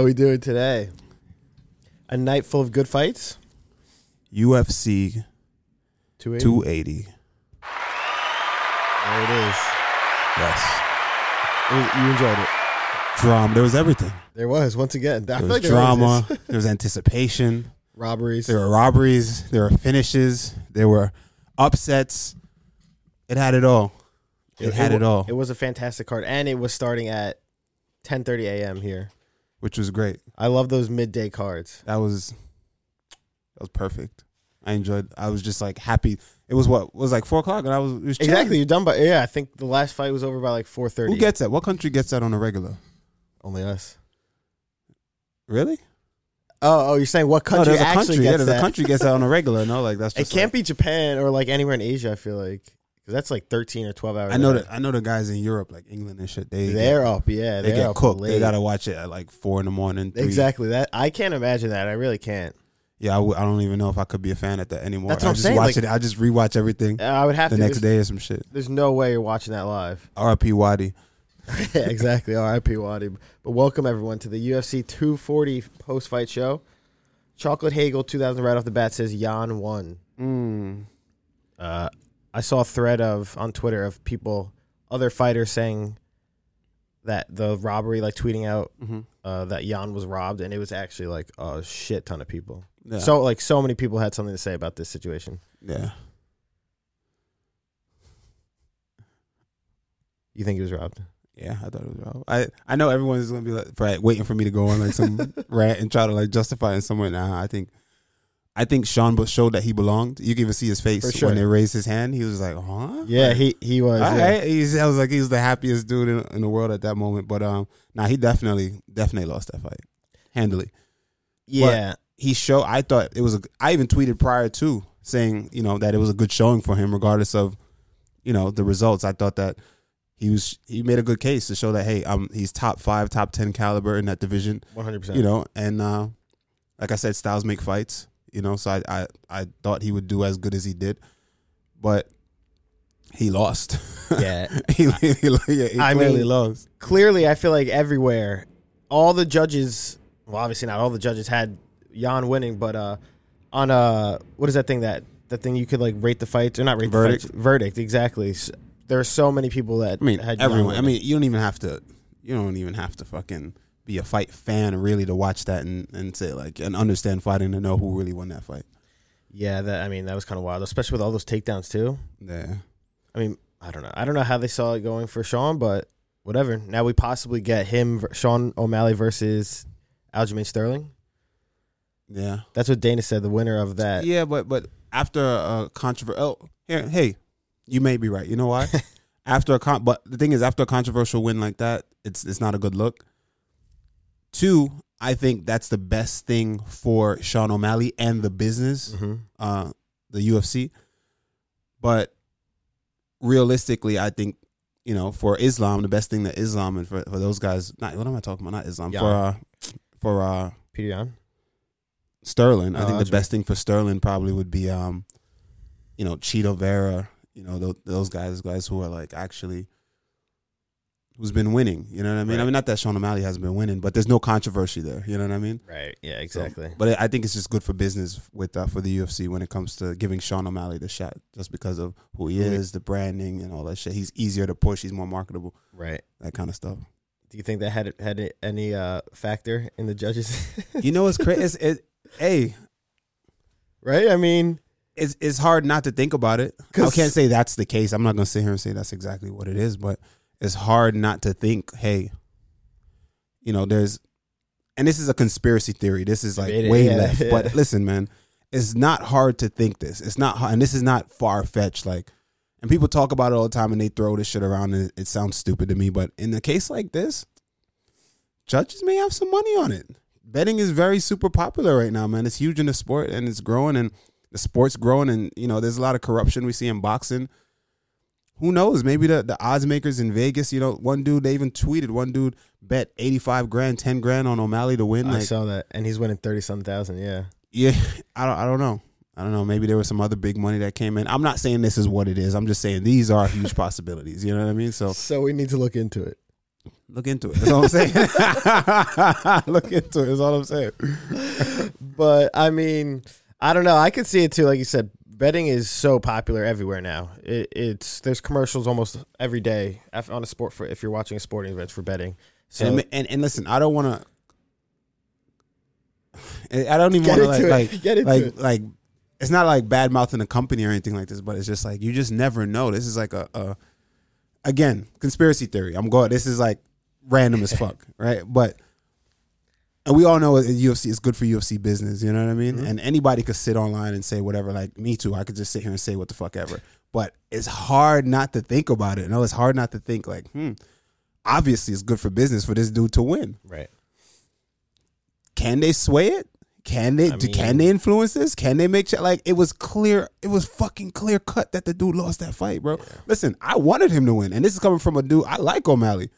How we doing today? A night full of good fights. UFC 280. 280. There it is. Yes. It was- You enjoyed it. Drama. There was everything. There was once again. I There feel was like there always drama. is. there was anticipation. robberies. There were robberies. There were finishes. There were upsets. It had it all. It, had wa- it all, It was a fantastic card, and it was starting at 10:30 a.m. here. Which was great. I love those midday cards. That was that was perfect. I enjoyed. I was just like happy. It was what it was like four o'clock, and I was, it was. Exactly. You're done by yeah. I think the last fight was over by like 4:30. Who gets that? What country gets that on a regular? only us? Really? Oh, oh, you're saying what no, country a actually country. Yeah, gets there's that? a country gets that on a regular. No, like that's It can't like- be Japan or like anywhere in Asia. I feel like because that's like 13 or 12 hours. I know that. I know the guys in Europe, like England and shit. They They're get, up, yeah. they get cooked. late. They gotta watch it at like four in the morning. three. exactly that. I can't imagine that. I really can't. Yeah, I, w- I don't even know if I could be a fan at that anymore. That's what I I'm just saying, watch like- it. I just rewatch everything I would have the to. next day or some shit. there's no way you're watching that live. R.I.P. Wadi. yeah, exactly. R.I.P. Wadi. But welcome everyone to the UFC 240 post fight show. Chocolate Hagel 2000 right off the bat says Yan won. Mm. Uh, I saw a thread of on Twitter of people, other fighters saying that the robbery, like tweeting out hmm uh, that Yan was robbed, and it was actually like a shit ton of people. Yeah. So like so many people had something to say about this situation. yeah. You think he was robbed? Yeah, I thought it was robbed. I I know everyone's gonna be like right, waiting for me to go on like some rant and try to like justify it somewhere. Nah, I think I think Sean showed that he belonged. You can even see his face sure. when they raised his hand. He was like, "Huh?" Yeah, Like, he he was. all yeah. right. He's, I was like, he was the happiest dude in, in the world at that moment. But um, nah, he definitely definitely lost that fight handily. Yeah, He showed. I thought it was. A, I even tweeted prior to saying you know that it was a good showing for him, regardless of you know the results. I thought that he was he made a good case to show that hey, um, he's top five, top ten caliber in that division. one hundred percent. You know, and uh, like I said, styles make fights. You know, so I, I I thought he would do as good as he did, but he lost. Yeah, he, he, he, he I clearly mean- lost. clearly, I feel like everywhere, all the judges. Well, obviously not all the judges had Yan winning, but uh, on uh, what is that thing that that thing you could like rate the fights or not rate Verdict. the fights? Verdict, exactly. S- There are so many people that I mean, had Yan everyone. I mean, you don't even have to. You don't even have to fucking be a fight fan really to watch that and and say like and understand fighting to know who really won that fight. yeah, that I mean that was kind of wild, especially with all those takedowns too. Yeah. I mean, I don't know. I don't know how they saw it going for Sean, but whatever. Now we possibly get him, Sean O'Malley versus Aljamain Sterling. Yeah. That's what Dana said. The winner of that. Yeah, but but after a controversial, oh, here, hey, you may be right. You know why? after a con, but the thing is, after a controversial win like that, it's it's not a good look. Two, I think that's the best thing for Sean O'Malley and the business, hmm uh, the UFC. But realistically, I think you know for Islam, the best thing that Islam and for, for those guys, not what am I talking about? Not Islam Yeah. for uh, for uh, Peter. Sterling. I Oh, think the that's best thing for Sterling probably would be, um, you know, Chito Vera. You know, those, those guys, guys who are like actually who's been winning. You know what I mean? I mean, not that Sean O'Malley hasn't been winning, but there's no controversy there. You know what I mean? Right. Yeah. So- Exactly. but I think it's just good for business with uh, for the UFC when it comes to giving Sean O'Malley the shot, just because of who he is, the branding, and all that shit. He's easier to push. He's more marketable. right. That kind of stuff. Do you think that had had any uh, factor in the judges? You know what's crazy? It's, it, hey, right. I mean, it's it's hard not to think about it. I can't say that's the case. I'm not gonna sit here and say that's exactly what it is, but it's hard not to think, hey, you know, there's and this is a conspiracy theory. This is like It way yeah, left. yeah. But listen, man, it's not hard to think this. It's not and this is not far fetched. Like, and people talk about it all the time, and they throw this shit around, and it, it sounds stupid to me. But in a case like this, judges may have some money on it. Betting is very super popular right now, man. It's huge in the sport, and it's growing, and the sport's growing, and you know, there's a lot of corruption we see in boxing. Who knows? Maybe the, the odds makers in Vegas, you know, one dude they even tweeted one dude bet eighty five grand, ten grand on O'Malley to win. I Like, saw that, and he's winning thirty some thousand. Yeah. yeah, I don't, I don't know. I don't know. Maybe there was some other big money that came in. I'm not saying this is what it is. I'm just saying these are huge possibilities. You know what I mean? So So we need to look into it. look into it. That's all I'm saying. look into it. That's all I'm saying. But I mean, I don't know. I could see it too. Like you said, betting is so popular everywhere now. It, it's there's commercials almost every day on a sport for if you're watching a sporting event for betting. So and, and and listen, I don't want to. I don't even want to into like it. like Get into like it. like. It's not like bad mouthing the company or anything like this, but it's just like you just never know. This is like a, a again conspiracy theory. I'm going. This is like random as fuck, right? But and we all know that UFC is good for UFC business. You know what I mean? And anybody could sit online and say whatever. Like me too. I could just sit here and say what the fuck ever. But it's hard not to think about it. No, it's hard not to think like, hmm. Obviously, it's good for business for this dude to win. right. Can they sway it? Can they? I mean- can they influence this? Can they make sure? Like it was clear. It was fucking clear cut that the dude lost that fight, bro. Listen, I wanted him to win, and this is coming from a dude I like O'Malley.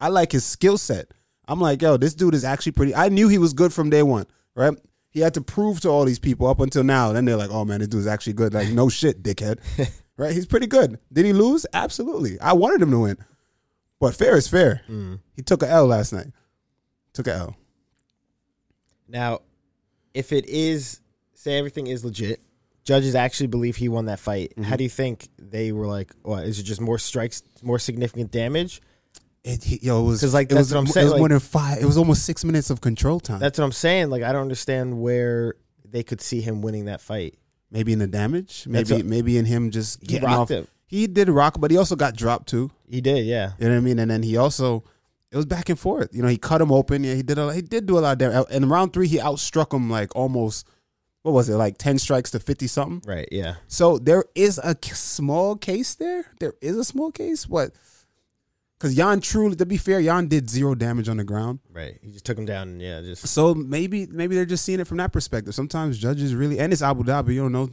I like his skill set. I'm like, yo, this dude is actually pretty. I knew he was good from day one, right? He had to prove to all these people up until now. Then they're like, oh man, this dude's actually good. Like, no shit, dickhead. right? He's pretty good. Did he lose? Absolutely. I wanted him to win, but fair is fair. He took a L last night. Took a L. Now, if it is say everything is legit, judges actually believe he won that fight. Mm-hmm. How do you think they were like? What is it? Just more strikes, more significant damage? It, he- yo, it was 'Cause, like, it was, what I'm saying. It was like- more than five. It was almost six minutes of control time. That's what I'm saying. Like I don't understand where they could see him winning that fight. maybe in the damage. Maybe what- maybe in him just getting rocked off. He did rock, but he also got dropped too. He did, yeah. You know what I mean? And then he also it was back and forth. You know, he cut him open. Yeah, he did a he did do a lot of damage. In round three, he outstruck him like almost what was it like ten strikes to fifty something. Right, yeah. So there is a small case there. There is a small case, but because Yan truly, to be fair, Yan did zero damage on the ground. Right. He just took him down and yeah, just So maybe maybe they're just seeing it from that perspective. Sometimes judges really and it's Abu Dhabi, you don't know.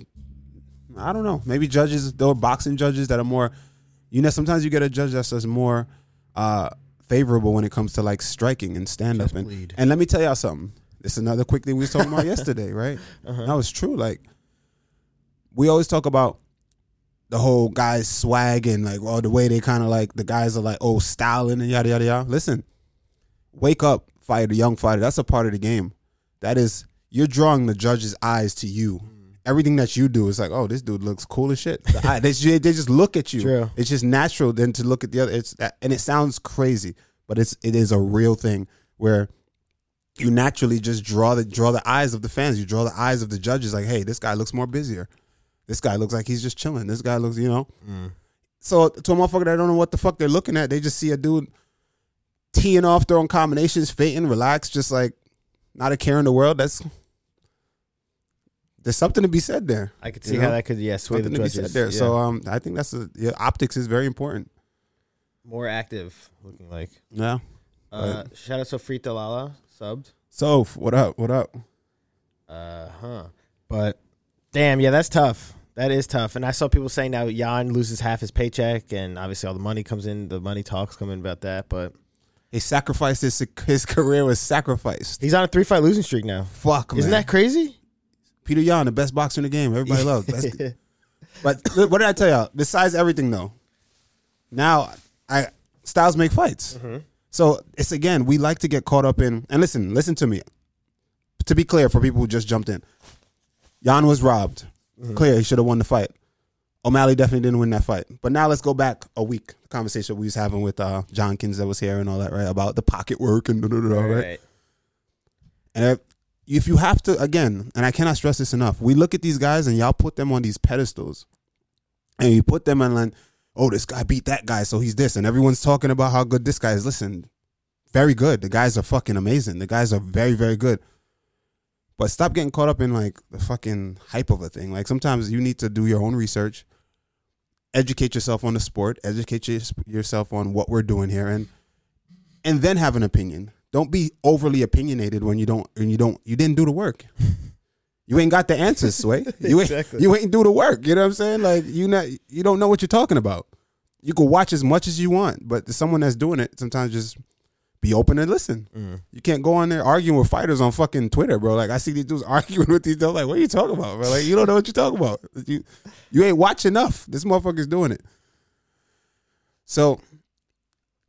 I don't know. Maybe judges, there are boxing judges that are more you know, sometimes you get a judge that's just more uh favorable when it comes to like striking and stand up. And, and let me tell y'all something. This is another quick thing we was talking about yesterday, right? That was true. Like we always talk about the whole guys swag and like all the way they kind of like the guys are like oh styling and yada yada yada. Listen, wake up, fighter, young fighter. That's a part of the game. That is you're drawing the judge's eyes to you. Mm. Everything that you do is like, oh, this dude looks cool as shit. The eye- they, they just look at you. True. It's just natural then to look at the other. It's and it sounds crazy, but it's it is a real thing where you naturally just draw the draw the eyes of the fans. You draw the eyes of the judges. Like, hey, this guy looks more busier. This guy looks like he's just chilling. This guy looks, you know. So to a motherfucker that don't know what the fuck they're looking at, they just see a dude teeing off, throwing combinations, fainting, relaxed, just like not a care in the world. That's there's something to be said there. I could You see know? how that could yeah sway the Something to be said there. Yeah. So um, I think that's a yeah, optics is very important. more active looking like. Yeah. Uh, shout out to Frita Lala subbed. So what up? What up? Uh huh. But damn, yeah, that's tough. That is tough. And I saw people saying now Yan loses half his paycheck, and obviously all the money comes in. The money talks come in about that. But He sacrificed his his career was sacrificed. he's on a three fight losing streak now. Fuck man. Isn't that crazy? Peter Yan, the best boxer in the game. Everybody loves. But what did I tell y'all? Besides everything, though, now I styles make fights. Mm-hmm. So it's again, we like to get caught up in. And listen, listen to me. To be clear, for people who just jumped in, Yan was robbed. Clear, he should have won the fight. O'Malley definitely didn't win that fight. But now let's go back a week. The conversation we was having with uh, John Kins that was here and all that, right? About the pocket work and da, da, da, right? And if, if you have to, again, and I cannot stress this enough, we look at these guys and y'all put them on these pedestals. And you put them on like, oh, this guy beat that guy, so he's this. And everyone's talking about how good this guy is. Listen, very good. The guys are fucking amazing. The guys are very, very good. But stop getting caught up in like the fucking hype of a thing. Like sometimes you need to do your own research, educate yourself on the sport, educate your, yourself on what we're doing here, and and then have an opinion. Don't be overly opinionated when you don't and you don't you didn't do the work. You ain't got the answers, Sway. You ain't Exactly. you ain't do the work. You know what I'm saying? Like you not you don't know what you're talking about. You can watch as much as you want, but someone that's doing it sometimes just be open and listen. Mm. You can't go on there arguing with fighters on fucking Twitter, bro. Like I see these dudes arguing with these dudes. Like, what are you talking about, bro? Like you don't know what you're talking about. You you ain't watch enough. This motherfucker's doing it. So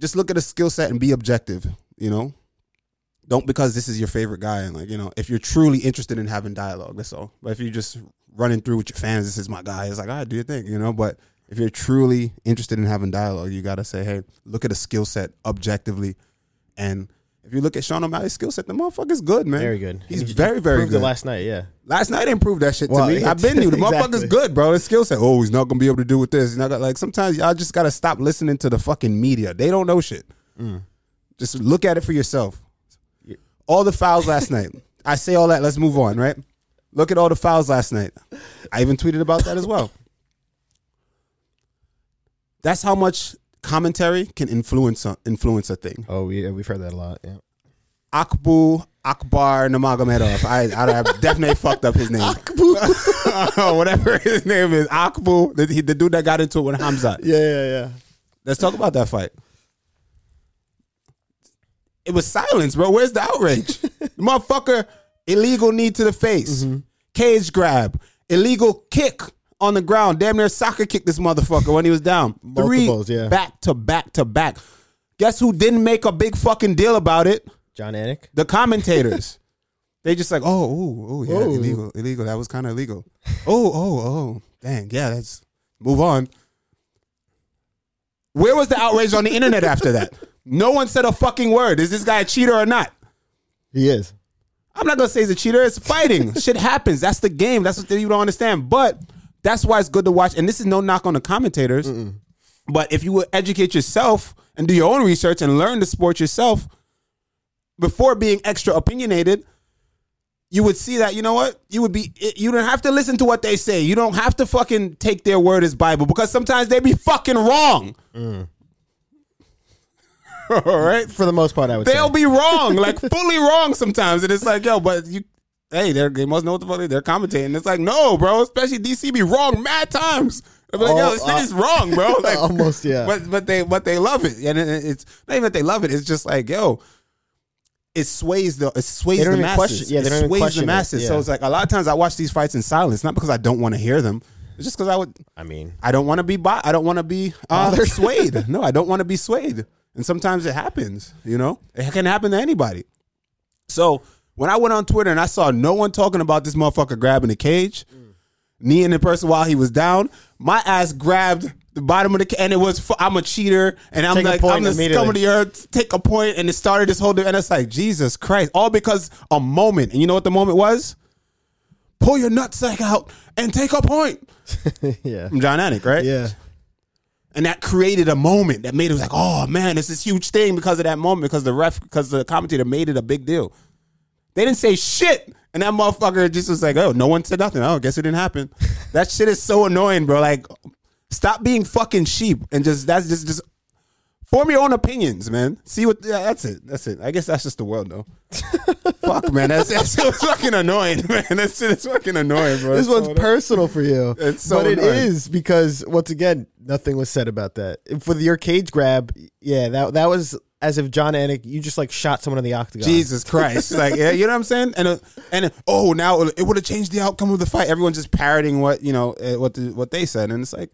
just look at a skill set and be objective, you know? Don't because this is your favorite guy and like, you know, if you're truly interested in having dialogue, that's all. But if you're just running through with your fans, this is my guy, it's like, all right, do your thing, you know? But if you're truly interested in having dialogue, you gotta say, hey, look at a skill set objectively. And if you look at Sean O'Malley's skill set, the motherfucker's good, man. Very good. He's he very, very proved good. it last night. Yeah. Last night didn't prove that shit Well, to me. I've been you. The motherfucker's exactly. good, bro. His skill set. Oh, he's not gonna be able to do with this. He's not gonna, like sometimes y'all just gotta stop listening to the fucking media. They don't know shit. Mm. Just look at it for yourself. All the fouls last night. I say all that. Let's move on, right? Look at all the fouls last night. I even tweeted about that as well. That's how much commentary can influence a, influence a thing. Oh, we we've heard that a lot. Yeah. Akbu Akbar Namagomedov. I, I, I definitely fucked up his name. Akbu. Uh, whatever his name is. Akbu. The, the dude that got into it with Hamza. Yeah, yeah, yeah. Let's talk about that fight. It was silence, bro. Where's the outrage? Motherfucker, illegal knee to the face. Mm-hmm. Cage grab. Illegal kick on the ground. Damn near soccer kicked this motherfucker when he was down. Three yeah. back to back to back. Guess who didn't make a big fucking deal about it? Jon Anik. the commentators. they just like, oh, oh, oh, yeah, Oh. illegal, illegal. That was kind of illegal. oh, oh, oh, dang, yeah. Let's move on. Where was the outrage on the internet after that? No one said a fucking word. Is this guy a cheater or not? He is. I'm not gonna say he's a cheater. It's fighting. Shit happens. That's the game. That's what you don't understand. But that's why it's good to watch. And this is no knock on the commentators. But if you would educate yourself and do your own research and learn the sport yourself before being extra opinionated, you would see that you know what you would be. You don't have to listen to what they say. You don't have to fucking take their word as Bible because sometimes they be fucking wrong. Mm. All right. For the most part, I would say. They'll say. be wrong, like fully wrong sometimes. And it's like, yo, but you, hey, they're, they must know what the fuck they- they're commentating. It's like, no, bro, especially DC be wrong mad times. I'm like, yo, Oh, this thing uh, is wrong, bro. Like, Almost, yeah. But but they but they love it, and it- it's not even that they love it. It's just like, yo, it sways the it sways the masses. question- yeah, they it don't even sways question the it, masses. So it's like a lot of times I watch these fights in silence, not because I don't want to hear them. It's just because I would I mean, I don't want to be bi- I don't want to be uh, swayed. No, I don't want to be swayed. And sometimes it happens, you know? It can happen to anybody. So when I went on Twitter and I saw no one talking about this motherfucker grabbing the cage, kneeing the person while he was down, my ass grabbed the bottom of the cage, and it was I'm a cheater and I'm Take like I'm the scum of the earth. Take a point and it started this whole thing and it's like Jesus Christ, all because a moment. And you know what the moment was? Pull your nutsack out and take a point yeah, from Jon Anik, right? yeah. and that created a moment that made it like, oh man, it's this huge thing because of that moment because the ref because the commentator made it a big deal. They didn't say shit, and that motherfucker just was like, oh, no one said nothing. Oh, guess it didn't happen. that shit is so annoying, bro. Like, stop being fucking sheep and just that's just just form your own opinions, man. See what? Yeah, that's it. That's it. I guess that's just the world, though. Fuck, man. That's, that's so fucking annoying, man. That's it's fucking annoying, bro. This It's so one's personal for you. It's so but it annoying. is because once again, nothing was said about that. For your cage grab, yeah, that that was as if Jon Anik, you just like shot someone in the octagon. Jesus Christ! Like, yeah, you know what I'm saying? And uh, and oh, now it would have changed the outcome of the fight. Everyone's just parroting what you know uh, what the, what they said, and it's like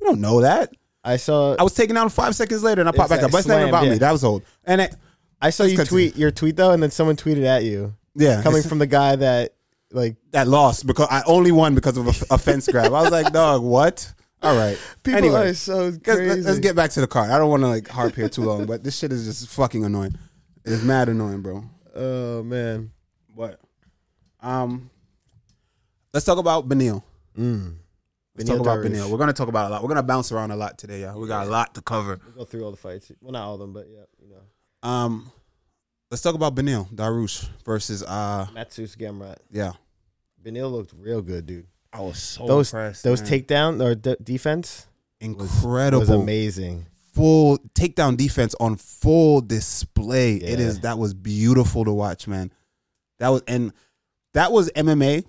we don't know that. I saw I was taken down five seconds later, and I popped back up. But it's not about yeah. me. That was old. And it, I saw you tweet your tweet though, and then someone tweeted at you, yeah, coming from the guy that like that lost because I only won because of a, f- a fence grab. I was like, dog, what? All right. people anyway, are so let's- let's get back to the card. I don't want to like harp here too long, but this shit is just fucking annoying. It's mad annoying, bro. Oh man, What? Um, let's talk about Beneil. mm. Let's talk about Beneil. We're gonna talk about a lot. We're gonna bounce around a lot today, yeah. We got a lot to cover. We'll go through all the fights. Well, not all of them, but yeah, you know, Um, let's talk about Beneil Dariush versus uh, Mateusz Gamrot. yeah. Beneil looked real good, dude. I was so Those impressed. those man. takedown or de- defense incredible, was amazing. full takedown defense on full display. It Yeah. is that was beautiful to watch, man. That was and that was MMA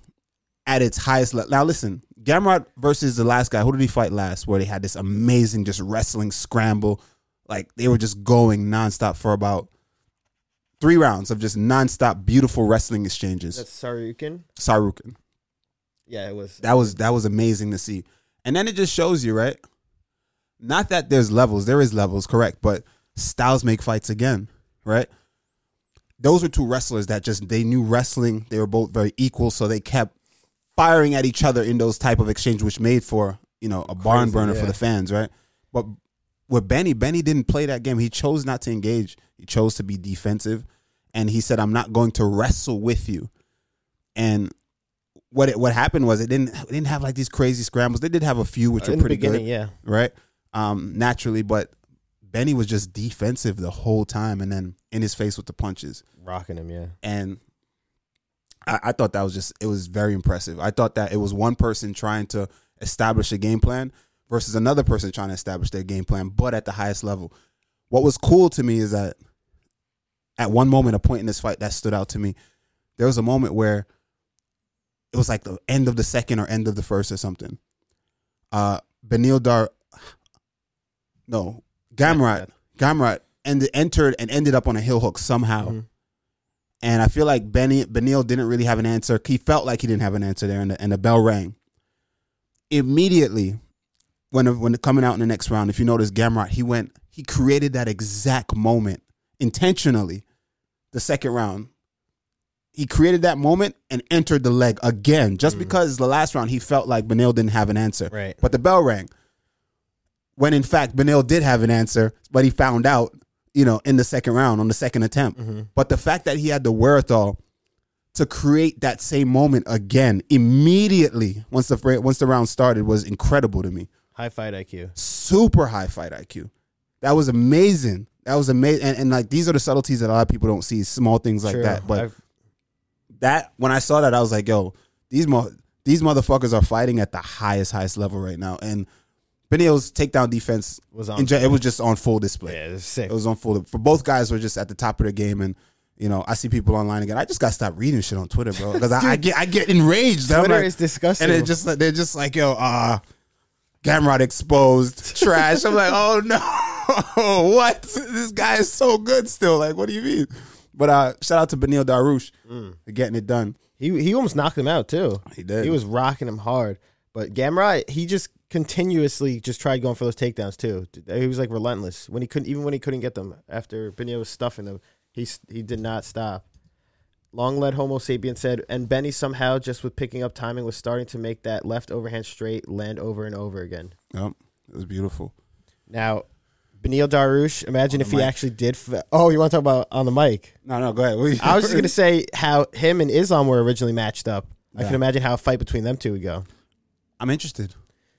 at its highest level. Now listen, Gamrot versus the last guy. Who did he fight last? Where they had this amazing just wrestling scramble, like they were just going nonstop for about three rounds of just nonstop beautiful wrestling exchanges. That's Tsarukyan. Tsarukyan. Yeah, it was. That was that was amazing to see. And then it just shows you, right? Not that there's levels, there is levels, correct, but styles make fights again, right? Those were two wrestlers that just they knew wrestling. They were both very equal, so they kept firing at each other in those type of exchange, which made for you know a barn Crazy, burner for the fans, right? But with Benny, Benny didn't play that game. He chose not to engage. He chose to be defensive, and he said, "I'm not going to wrestle with you." And what it, what happened was it didn't it didn't have like these crazy scrambles. They did have a few which in were pretty good, Yeah, right? Um, naturally, but Benny was just defensive the whole time, and then in his face with the punches. rocking him. Yeah, And I, I thought that was just it was very impressive. I thought that it was one person trying to establish a game plan versus another person trying to establish their game plan, but at the highest level. What was cool to me is that at one moment, a point in this fight that stood out to me, there was a moment where it was like the end of the second or end of the first or something. Uh Beneil Dar no, Gamrot Gamrot ended, entered and ended up on a heel hook somehow. Mhm. And I feel like Benny Beneil didn't really have an answer. He felt like he didn't have an answer there, and the, and the bell rang. Immediately, when when coming out in the next round, if you notice, Gamrot he went he created that exact moment intentionally. The second round, he created that moment and entered the leg again, just mm. because the last round he felt like Beneil didn't have an answer. Right. But the bell rang. When in fact Beneil did have an answer, but he found out, you know, in the second round on the second attempt. Mm-hmm. But the fact that he had the wherewithal to create that same moment again immediately once the once the round started was incredible to me. high fight IQ. Super high fight IQ. That was amazing. That was amazing. And, and like these are the subtleties that a lot of people don't see, small things like True. that. But I've- that when I saw that, I was like, yo, these mo- these motherfuckers are fighting at the highest, highest level right now. And Benio's takedown defense Was on it was just on full display. yeah, it was sick. It was on full. For both guys were just at the top of their game, and you know, I see people online again. I just got to stop reading shit on Twitter, bro, because I, I get I get enraged. Twitter like- is disgusting. and it just they're just like, yo, uh Gamrot exposed, trash. I'm like, oh no, what? This guy is so good still. Like, what do you mean? But uh shout out to Beneil Dariush for getting it done. He he almost knocked him out too. He did. He was rocking him hard. But Gamrot, he just continuously just tried going for those takedowns too. He was like relentless when he couldn't, even when he couldn't get them after Benio was stuffing them, He he did not stop. Long led Homo sapien said, and Benny somehow just with picking up timing was starting to make that left overhand straight land over and over again. Yep. It was beautiful. Now, Beneil Dariush, imagine if he actually did. F- oh, you want to talk about on the mic? No, no, go ahead. What you- I was just gonna say how him and Islam were originally matched up. I Yeah. can imagine how a fight between them two would go. I'm interested.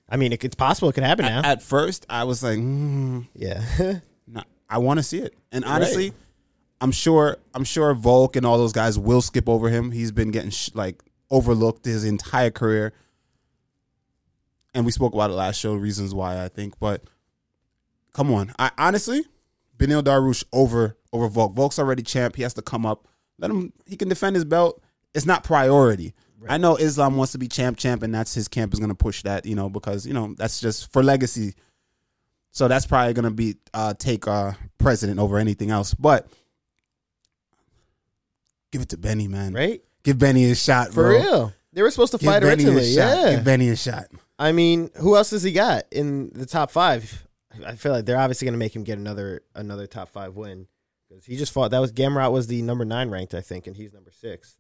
I mean, it, it's possible it could happen now. At, first, I was like, mm, yeah, nah, I want to see it. And honestly, I'm sure I'm sure Volk and all those guys will skip over him. He's been getting sh- like overlooked his entire career. And we spoke about it last show, reasons why I think. But come on, I honestly, Beneil Dariush over over Volk. Volk's already champ. He has to come up. Let him. He can defend his belt. It's not priority. I know Islam wants to be champ, champ, and that's his camp is going to push that. You know because you know that's just for legacy. So that's probably going to be uh, take uh, president over anything else. But give it to Benny, man. right Give Benny a shot, for bro. real. They were supposed to Give fight Benny originally. Yeah, Give Benny a shot. I mean, who else has he got in the top five? I feel like they're obviously gonna make him get another another top five win because he just fought. That was Gamrot was the number nine ranked, I think, and he's number six.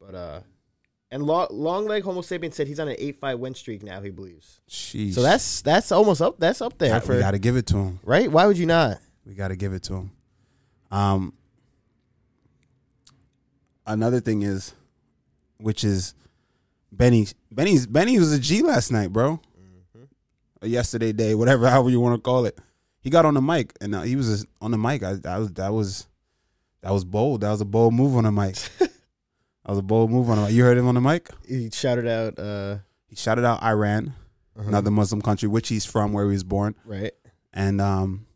But uh, and long, long leg Homo sapien said he's on an eight fight win streak now. He believes. Sheesh. So that's that's almost up. That's up there for we got to give it to him. right. Why would you not? We got to give it to him. Um, another thing is, which is Benny. Benny's Benny was a G last night, bro. Yesterday day, whatever, however you want to call it. He got on the mic and uh, he was on the mic. I, that was that was that was bold. That was a bold move on the mic. that was a bold move on the mic. You heard him on the mic. He shouted out. uh He shouted out Iran, uh-huh. another Muslim country, which he's from, where he was born. right. and um,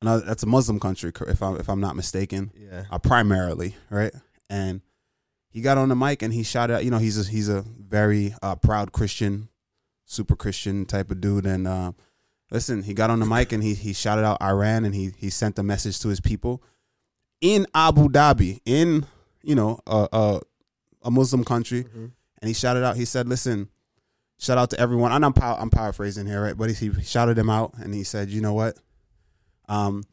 another that's a Muslim country, if I'm if I'm not mistaken, Yeah. uh, primarily, right? And he got on the mic and he shouted out. You know, he's a, he's a very uh, proud Christian, super Christian type of dude. And uh, listen, he got on the mic and he he shouted out Iran and he he sent a message to his people. in Abu Dhabi, in you know a a, a Muslim country, Mm-hmm. and he shouted out. He said, "Listen, shout out to everyone." And I'm I'm paraphrasing here, right? But he, he shouted them out, and he said, "You know what? Um,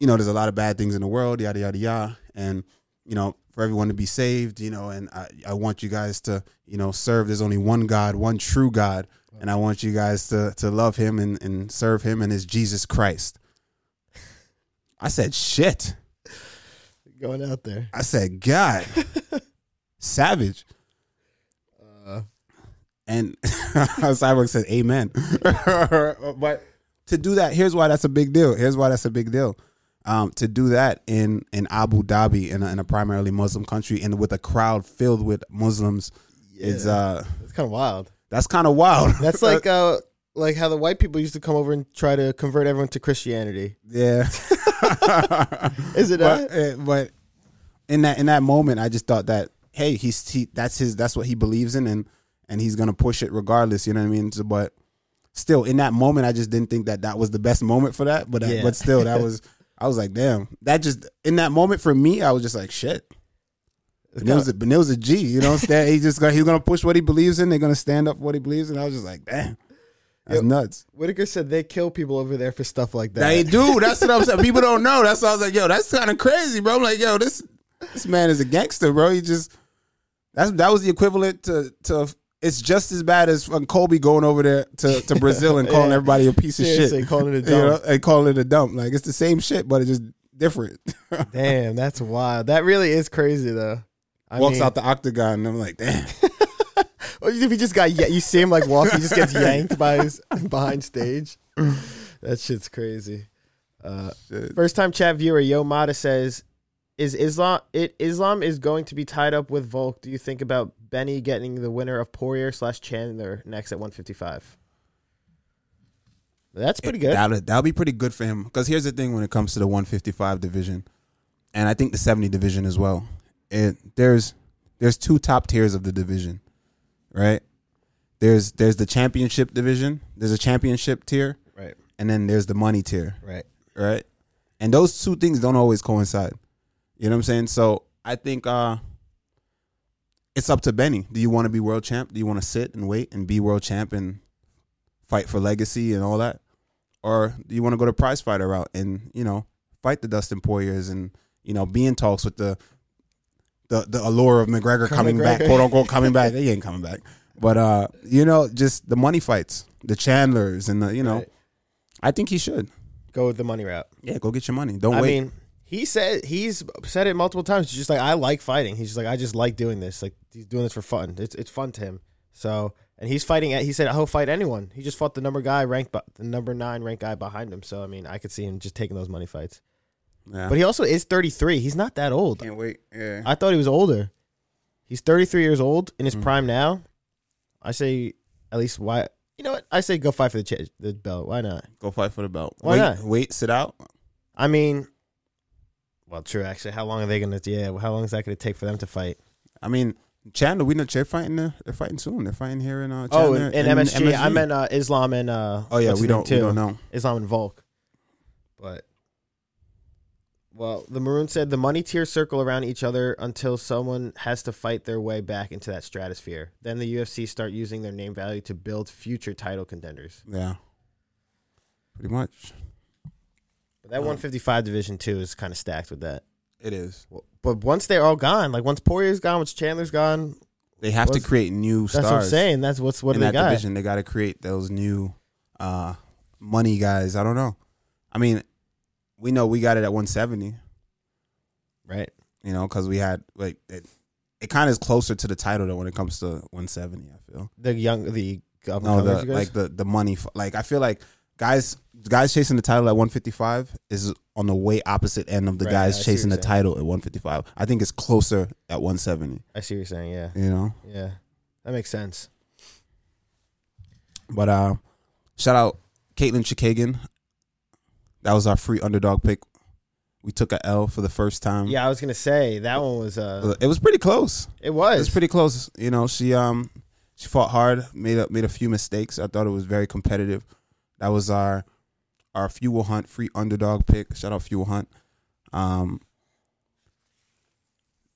you know, there's a lot of bad things in the world, yada yada yada, and you know, for everyone to be saved, you know, and I, I want you guys to, you know, serve. There's only one God, one true God, and I want you guys to to love Him and and serve Him and His Jesus Christ." I said, "Shit." Going out there. I said, God, savage. Uh, And Cyborg said, Amen. but to do that, here's why that's a big deal. Here's why that's a big deal. Um, to do that in, in Abu Dhabi, in a, in a primarily Muslim country, and with a crowd filled with Muslims, it's uh, it's kind of wild. that's kind of wild. That's like uh, like how the white people used to come over and try to convert everyone to Christianity. yeah. Is it but, uh, but in that in that moment, I just thought that hey, he's he, that's his that's what he believes in, and and he's gonna push it regardless. You know what I mean? So, but still, in that moment, I just didn't think that that was the best moment for that. But Yeah. but still, that was I was like, damn, that just in that moment for me, I was just like, shit. Beneil's a, Beneil's a G, you know. Stand, he just gonna, he's gonna push what he believes in. They're gonna stand up for what he believes in. I was just like, damn, that's Yep. nuts. Whitaker said they kill people over there for stuff like that. They do. That's what I'm saying. People don't know. That's why I was like, yo, that's kind of crazy, bro. I'm like, yo, this this man is a gangster, bro. He just that's that was the equivalent to to. It's just as bad as Kobe going over there to, to Brazil and calling Yeah. everybody a piece of Seriously, shit. calling it a You know, and calling it a dump. Like it's the same shit, but it's just different. Damn, that's wild. That really is crazy though. I Walks mean, out the octagon, and I'm like, damn. What if he just got yeah, you see him like walk, he just gets yanked by his behind stage. That shit's crazy. Uh, Shit. first time chat viewer Yo Mata says, "Is Islam it Islam is going to be tied up with Volk? Do you think about Benny getting the winner of Poirier slash Chandler next at 155?" That's pretty good. That'll, that'll be pretty good for him. Because here's the thing when it comes to the 155 division, and I think the 70 division as well. It there's there's two top tiers of the division, right? There's there's the championship division. There's a championship tier, right, and then there's the money tier, right. right? And those two things don't always coincide. You know what I'm saying? So I think uh it's up to Benny. Do you want to be world champ? Do you want to sit and wait and be world champ and fight for legacy and all that? Or do you want to go the prize fighter route and, you know, fight the Dustin Poiriers and, you know, be in talks with the the the allure of McGregor coming back, quote unquote coming back. He ain't coming back. But uh, you know, just the money fights, the Chandlers and the you know, Right. I think he should. Go with the money route. Yeah, go get your money. Don't I wait. mean, he said he's said it multiple times. He's just like I like fighting. He's just like I just like doing this. Like he's doing this for fun. It's it's fun to him. So and he's fighting. He said he'll fight anyone. He just fought the number guy ranked, the number nine ranked guy behind him. So I mean, I could see him just taking those money fights. yeah. But he also is 33. He's not that old. can't wait. Yeah. I thought he was older. He's 33 years old in his Mhm. prime now. I say at least why. You know what? I say go fight for the ch- the belt. Why not? Go fight for the belt. Why wait, not? Wait, sit out. I mean, well, true. Actually, how long are they gonna? Yeah, how long is that gonna take for them to fight? I mean, Chandler, we know they're fighting. There. They're fighting soon. They're fighting here in uh. Oh, Chandler, and, and MSG. I meant uh, Islam and uh. Oh yeah, we don't. We don't know. Islam and Volk. But well, the Maroon said the money tiers circle around each other until someone has to fight their way back into that stratosphere. Then the UFC start using their name value to build future title contenders. Yeah. Pretty much. But that 155 division too is kind of stacked with that. It is. But once they're all gone, like once Poirier's gone, once Chandler's gone, They have to create new that's stars. what I'm saying. That's what's what in they that got. division. They got to create those new uh, money guys. I don't know. I mean, we know we got it at 170. Right. You know, because we had like it. It kind of is closer to the title though when it comes to 170. I feel. The young the No, the comers, you guys? like the the money. Like I feel like guys guys chasing the title at 155 is on the way opposite end of the Right, guys chasing the title at 155. I think it's closer at 170. I see what you're saying. Yeah. You know, Yeah. That makes sense. but uh, shout out Katlyn Chookagian. That was our free underdog pick. We took a L for the first time. Yeah, I was gonna say that one was uh it was pretty close. it It was. was pretty close. You know, she um she fought hard, made a made a few mistakes. I thought it was very competitive. That was our our Fuel Hunt free underdog pick. Shout out Fuel Hunt. Um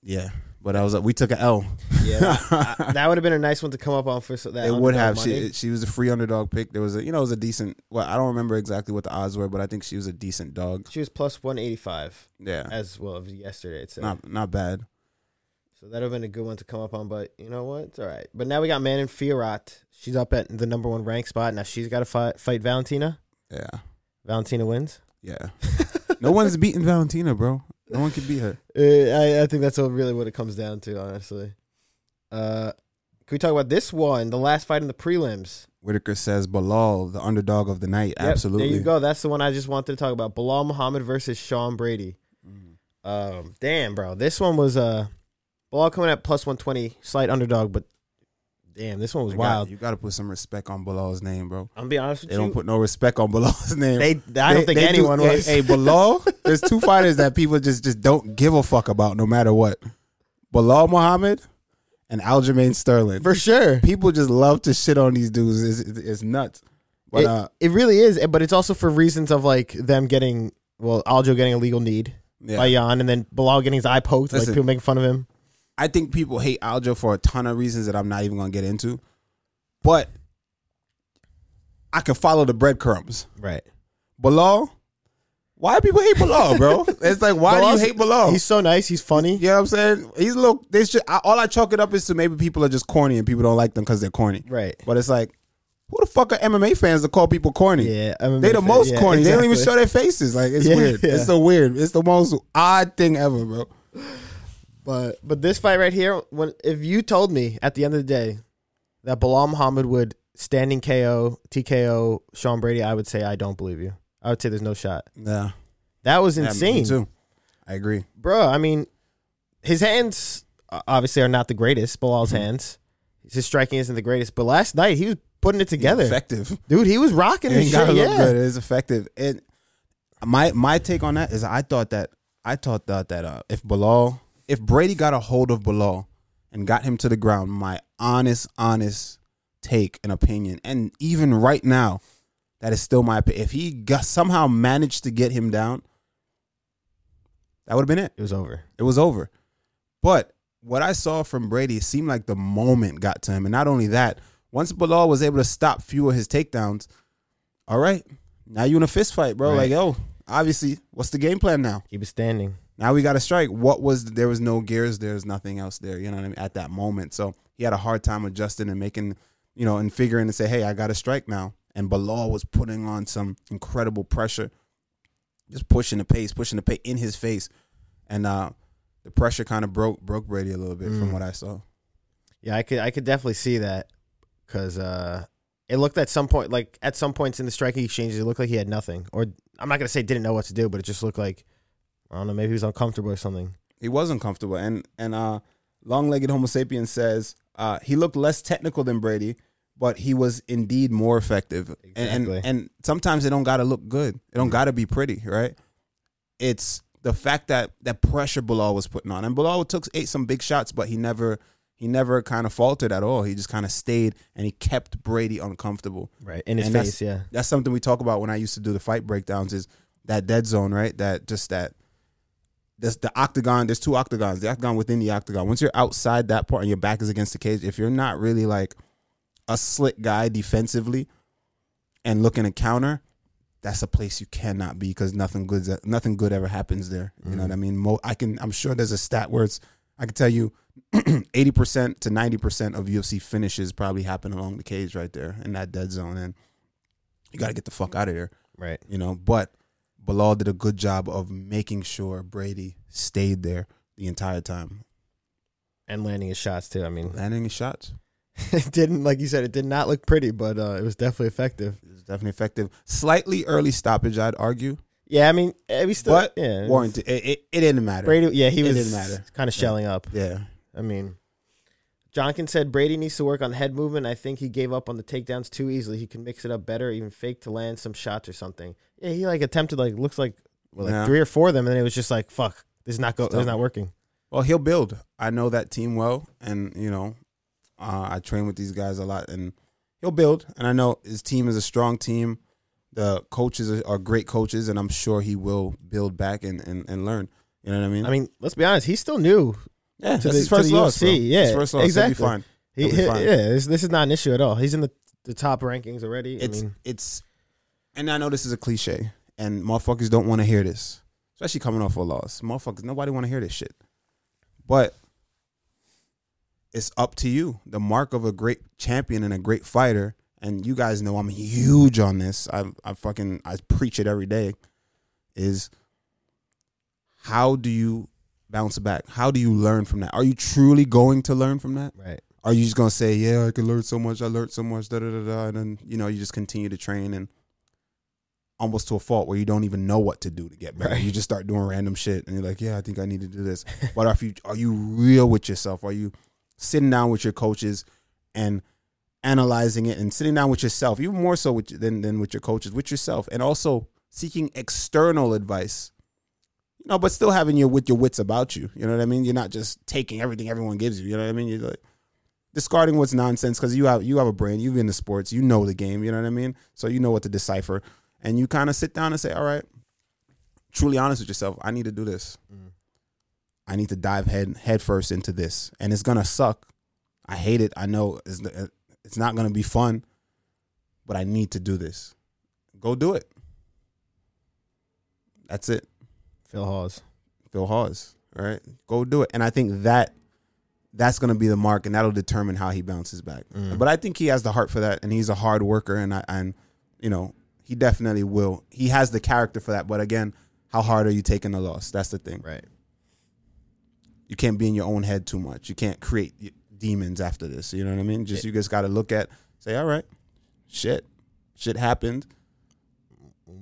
Yeah, but I was we took an L. Yeah, that, that would have been a nice one to come up on for so that. it would have. Monday. She she was a free underdog pick. There was a you know it was a decent. Well, I don't remember exactly what the odds were, but I think she was a decent dog. She was plus one eighty five Yeah, as well as yesterday. It's not not bad. so that would have been a good one to come up on. But you know what? It's all right. But now we got man Manon Fiorot. She's up at the number one ranked spot. Now she's got to fight fight Valentina. Yeah, Valentina wins. yeah. no one's beating Valentina, bro. No one can beat her. Uh, I, I think that's really what it comes down to, honestly. Uh, can we talk about this one? The last fight in the prelims. Whitaker says Belal, the underdog of the night. Yep, Absolutely. There you go. That's the one I just wanted to talk about. Belal Muhammad versus Sean Brady. Mhm. Um, damn, bro. This one was uh Belal coming at plus one twenty, slight underdog, but damn, this one was You got- wild. You got to put some respect on Belal's name, bro. I'm gonna be honest with They you. don't put no respect on Belal's name. they, I don't think they anyone hey, was. Hey, Belal, there's two fighters that people just just don't give a fuck about, no matter what. Belal Muhammad and Aljamain Sterling. for sure. people just love to shit on these dudes. It's, it's, it's nuts. But it, uh, it really is, but it's also for reasons of like them getting well, Aljo getting a legal need yeah. by Yan, and then Belal getting his eye poked, like Listen. people making fun of him. I think people hate Aljo for a ton of reasons that I'm not even gonna get into. But I can follow the breadcrumbs. Right. Belal, why do people hate Belal, bro? It's like why Belal's- do you hate Belal? He's so nice. He's funny. you know what I'm saying? He's a little. They should, I, all I chalk it up is to maybe people are just corny and people don't like them because they're corny. Right. But it's like, who the fuck are MMA fans to call people corny? Yeah. Mean, They the most yeah, corny. They don't even show their faces. Like it's Yeah, weird. yeah. It's so weird. It's the most odd thing ever, bro. But but this fight right here, when if you told me at the end of the day that Belal Muhammad would standing KO, TKO Sean Brady, I would say I don't believe you. I would say there's no shot. Yeah, That was Yeah, insane, too. I agree. bro. I mean, his hands obviously are not the greatest. Belal's Mhm. hands, his striking isn't the greatest. But last night he was putting it together, effective. dude. He was rocking It his ain't shit. gotta Yeah, good. It is effective. And my my take on that is I thought that I thought that that uh, if Belal, if Brady got a hold of Belal and got him to the ground, my honest, honest take and opinion, and even right now, that is still my opinion. If he got somehow managed to get him down, that would have been it. it was over. It was over. But what I saw from Brady it seemed like the moment got to him. And not only that, once Belal was able to stop few of his takedowns, all right, now you in a fist fight, bro. Right. Like, yo, obviously, what's the game plan now? Keep it standing. Now we got to strike. What was there was no gears, there's nothing else there, you know what I mean, at that moment. So he had a hard time adjusting and making, you know, and figuring to say, hey, I got to strike now. And Belal was putting on some incredible pressure, just pushing the pace, pushing the pace in his face. And uh the pressure kind of broke broke Brady a little bit from Mm. what I saw. Yeah, I could I could definitely see that because uh, it looked at some point like at some points in the striking exchanges, it looked like he had nothing. Or I'm not gonna say didn't know what to do, but it just looked like I don't know, maybe he was uncomfortable or something. He was uncomfortable. And and uh long legged Homo sapien says uh he looked less technical than Brady, but he was indeed more effective. And, Exactly. and and sometimes it don't gotta look good. It don't gotta be pretty, right? It's the fact that that pressure Belal was putting on. And Belal took ate some big shots, but he never he never kind of faltered at all. He just kind of stayed and he kept Brady uncomfortable. Right in his And face, yeah. That's something we talk about when I used to do the fight breakdowns is that dead zone, right? That just that there's the octagon, there's two octagons, the octagon within the octagon. Once you're outside that part and your back is against the cage, if you're not really like a slick guy defensively and looking to counter, that's a place you cannot be because nothing good nothing good ever happens there. You know what I mm. mean? Mo- I can I'm sure there's a stat where it's I can tell you 80% to 90% of UFC finishes probably happen along the cage right there in that dead zone and you got to get the fuck out of there, Right. you know. But Belal did a good job of making sure Brady stayed there the entire time, And landing his shots too. I mean landing his shots. it didn't like you said, it did not look pretty, but uh, it was definitely effective. It was definitely effective. Slightly early stoppage, I'd argue, Yeah, I mean eh, we still but yeah, warranted. It, it, it didn't matter. Brady yeah, he It was didn't matter. kind of shelling up. Yeah, I mean, Jonkin said Brady needs to work on head movement. I think he gave up on the takedowns too easily. He can mix it up better, even fake to land some shots or something. Yeah, he like attempted like looks like well, like Yeah. three or four of them, and then it was just like fuck, this is not go, this is not working. Well, he'll build. I know that team well, and you know, uh, I train with these guys a lot, and he'll build. And I know his team is a strong team. The coaches are, are great coaches, and I'm sure he will build back and, and, and learn. You know what I mean? I mean, let's be honest, he's still new. Yeah, to that's the, his first loss. Bro. Yeah, his first loss. exactly. He'll be fine. He, He'll be fine. yeah, this, this is not an issue at all. He's in the, the top rankings already. I It's mean, it's, and I know this is a cliche, and motherfuckers don't want to hear this, especially coming off a loss. Motherfuckers, nobody want to hear this shit. But it's up to you. The mark of a great champion and a great fighter, and you guys know I'm huge on this. I I fucking I preach it every day. Is how do you bounce back? How do you learn from that? Are you truly going to learn from that? right. Are you just gonna say, "Yeah, I can learn so much. I learned so much." Da da da da, and then you know you just continue to train and almost to a fault where you don't even know what to do to get better. Right. You just start doing random shit, and you're like, "Yeah, I think I need to do this." but are you are you real with yourself? Are you sitting down with your coaches and analyzing it and sitting down with yourself, even more so with, than than with your coaches, with yourself, and also seeking external advice know, but still having your with your wits about you. You know what I mean? You're not just taking everything everyone gives you. You know what I mean? You're like discarding what's nonsense because you have you have a brain. You've been in sports. You know the game. You know what I mean? So you know what to decipher, and you kind of sit down and say, "All right, truly honest with yourself. I need to do this. I need to dive head head first into this, and it's gonna suck. I hate it. I know it's it's not gonna be fun, but I need to do this. Go do it. That's it." Phil Hawes. Phil Hawes. All right, go do it. And I think that that's going to be the mark, and that'll determine how he bounces back. Mm. But I think he has the heart for that, and he's a hard worker, and I and you know he definitely will. He has the character for that. But again, how hard are you taking the loss? That's the thing. Right. You can't be in your own head too much. You can't create demons after this. You know what I mean? Just you just got to look at, say, all right, shit, shit happened.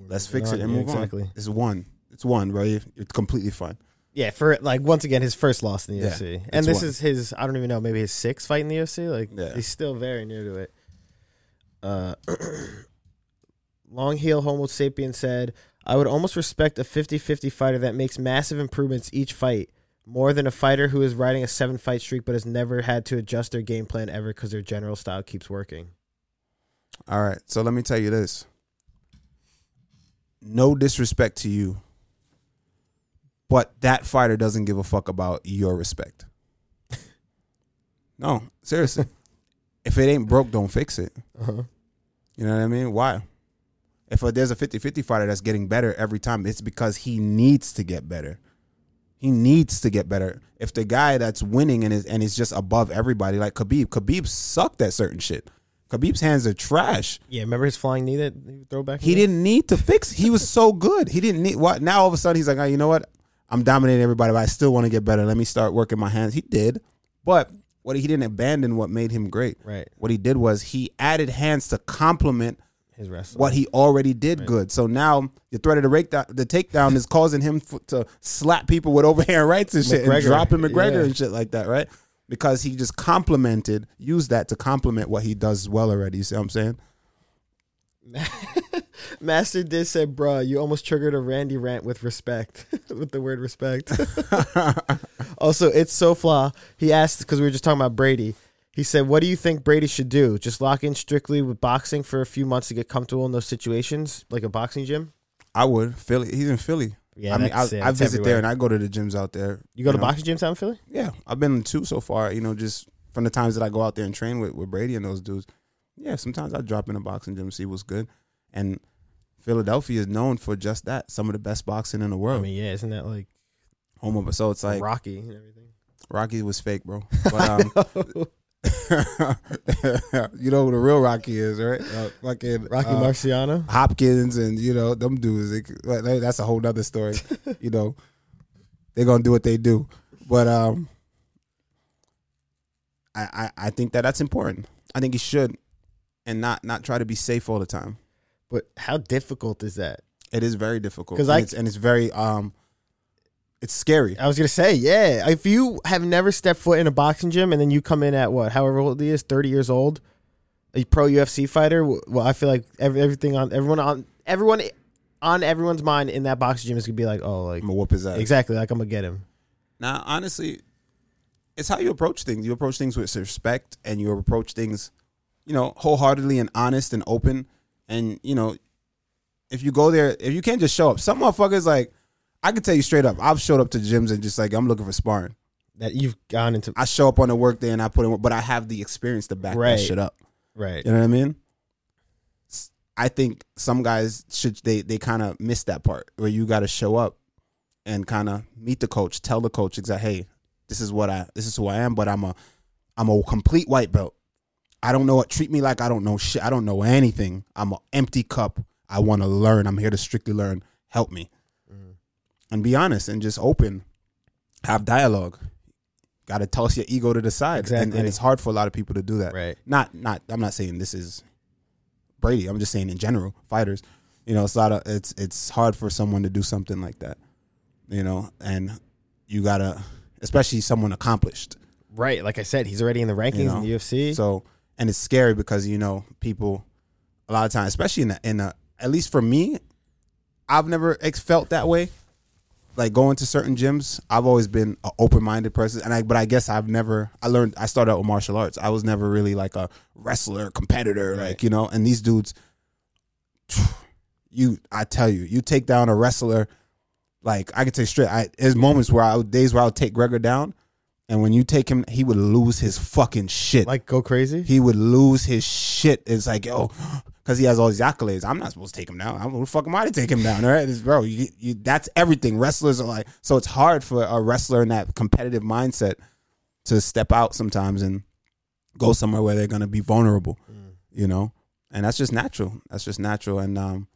Let's fix it and move exactly. on. It's one. It's one, bro. You- It's completely fine. Yeah, for like once again his first loss in the Yeah, UFC, it's and this one. is his I don't even know maybe his sixth fight in the UFC. Like Yeah. he's still very new to it. Uh, Long heel Homo sapien said, "I would almost respect a 50-50 fighter that makes massive improvements each fight." More than a fighter who is riding a seven fight streak but has never had to adjust their game plan ever because their general style keeps working. All right. So let me tell you this. No disrespect to you, but that fighter doesn't give a fuck about your respect. no, seriously. if it ain't broke, don't fix it. Uh-huh. You know what I mean? Why? If uh, there's a 50-50 fighter that's getting better every time, it's because he needs to get better. He needs to get better. If the guy that's winning and is and is just above everybody, like Khabib, Khabib sucked at certain shit. Khabib's hands are trash. Yeah, remember his flying knee that he would throw back? He didn't need to fix. He was so good. He didn't need what. Now all of a sudden he's like, oh, you know what? I'm dominating everybody, but I still want to get better. Let me start working my hands. He did, but what he didn't abandon what made him great. Right, What he did was he added hands to complement his wrestling. what he already did Right. good. So now the threat of the break the takedown is causing him f- to slap people with overhand rights and shit, and dropping McGregor yeah. and shit like that, right? Because he just complemented, used that to complement what he does well already. You see what I'm saying? Master did say, "Bruh, you almost triggered a Randy rant with respect, with the word respect." also, it's so flaw. He asked because we were just talking about Brady. He said, "What do you think Brady should do? Just lock in strictly with boxing for a few months to get comfortable in those situations, like a boxing gym." I would Philly. He's in Philly. Yeah, I mean, I, yeah, I visit there and I go to the gyms out there. You go to know. boxing gyms out in Philly? Yeah, I've been to two so far. You know, just from the times that I go out there and train with, with Brady and those dudes. Yeah, sometimes I drop in a boxing gym see what's good. And Philadelphia is known for just that. Some of the best boxing in the world. I mean, yeah, isn't that like, Home of so it's like Rocky and everything? Rocky was fake, bro. But um, you know who the real Rocky is, right? Uh, fucking Rocky uh, Marciano. Hopkins and you know them dudes. They, that's a whole nother story. you know, they're gonna do what they do, but um, I, I I think that that's important. I think he should, and not not try to be safe all the time. But how difficult is that? It is very difficult 'Cause and I- it's, and it's very um, it's scary. I was gonna say, yeah. If you have never stepped foot in a boxing gym and then you come in at what, however old he is, thirty years old, a pro UFC fighter. Well, I feel like every, everything on everyone on everyone on everyone's mind in that boxing gym is gonna be like, oh, like I'm gonna whoop his ass. exactly, like I'm gonna get him. Now, honestly, it's how you approach things. You approach things with respect, and you approach things, you know, wholeheartedly and honest and open. And you know, if you go there, if you can't just show up, some motherfuckers like I can tell you straight up, I've showed up to gyms and just like I'm looking for sparring. that you've gone into. I show up on a work day and I put in, work, but I have the experience to back Right. that shit up. Right. You know what I mean? I think some guys should they they kind of miss that part where you got to show up and kind of meet the coach, tell the coach exactly, hey, this is what I this is who I am, but I'm a I'm a complete white belt. I don't know what treat me like I don't know shit. I don't know anything. I'm an empty cup. I want to learn. I'm here to strictly learn. Help me. Mm-hmm. And be honest and just open. Have dialogue. Got to toss your ego to the side. And, and it's hard for a lot of people to do that Right. not not I'm not saying this is Brady. I'm just saying in general, fighters. You know, it's a lot of it's it's hard for someone to do something like that. You know, and you gotta especially someone accomplished. Right. Like I said, he's already in the rankings You know, in the UFC. So and it's scary because you know, people a lot of times, especially in a, in a at least for me, I've never ex- felt that way. Like going to certain gyms, I've always been an open-minded person, and I. But I guess I've never. I learned. I started out with martial arts. I was never really like a wrestler, competitor, Right. like you know. And these dudes, you, I tell you, you take down a wrestler. Like I can tell you straight, I there's moments where I days where I would take Gregor down, and when you take him, he would lose his fucking shit like go crazy. he would lose his shit. It's like, yo, because he has all these accolades. I'm not supposed to take him down. I'm, who the fuck am I to take him down? All right, It's- bro, you, you, that's everything. Wrestlers are like, so it's hard for a wrestler in that competitive mindset to step out sometimes and go somewhere where they're gonna be vulnerable, you know. And that's just natural. That's just natural, and um,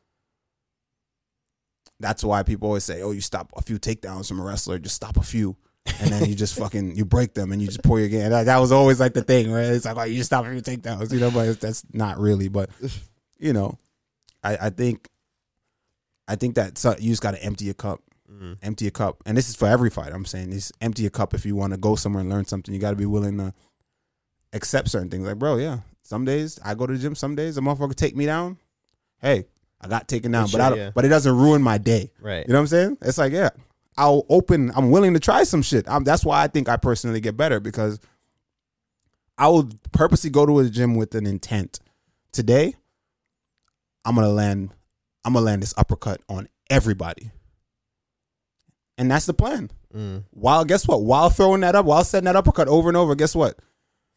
that's why people always say, "Oh, you stop a few takedowns from a wrestler, just stop a few." And then you just fucking you break them and you just pour your game. That, that was always like the thing, right? It's like oh, you just stop a few takedowns, you know. But it's, that's not really. But you know, I, I think, I think that so, you just got to empty your cup, Mhm. empty your cup, and this is for every fight. I'm saying this: empty your cup if you want to go somewhere and learn something. You got to be willing to accept certain things. Like, bro, yeah, some days I go to the gym, some days a motherfucker take me down. Hey, I got taken down, Good but I don't, yeah. but it doesn't ruin my day. Right. You know what I'm saying? It's like, yeah, I'll open. I'm willing to try some shit. i that's why I think I personally get better because I will purposely go to a gym with an intent. Today, I'm gonna land. I'm gonna land this uppercut on everybody, and that's the plan. Mm. While guess what? While throwing that up, while setting that uppercut over and over, guess what?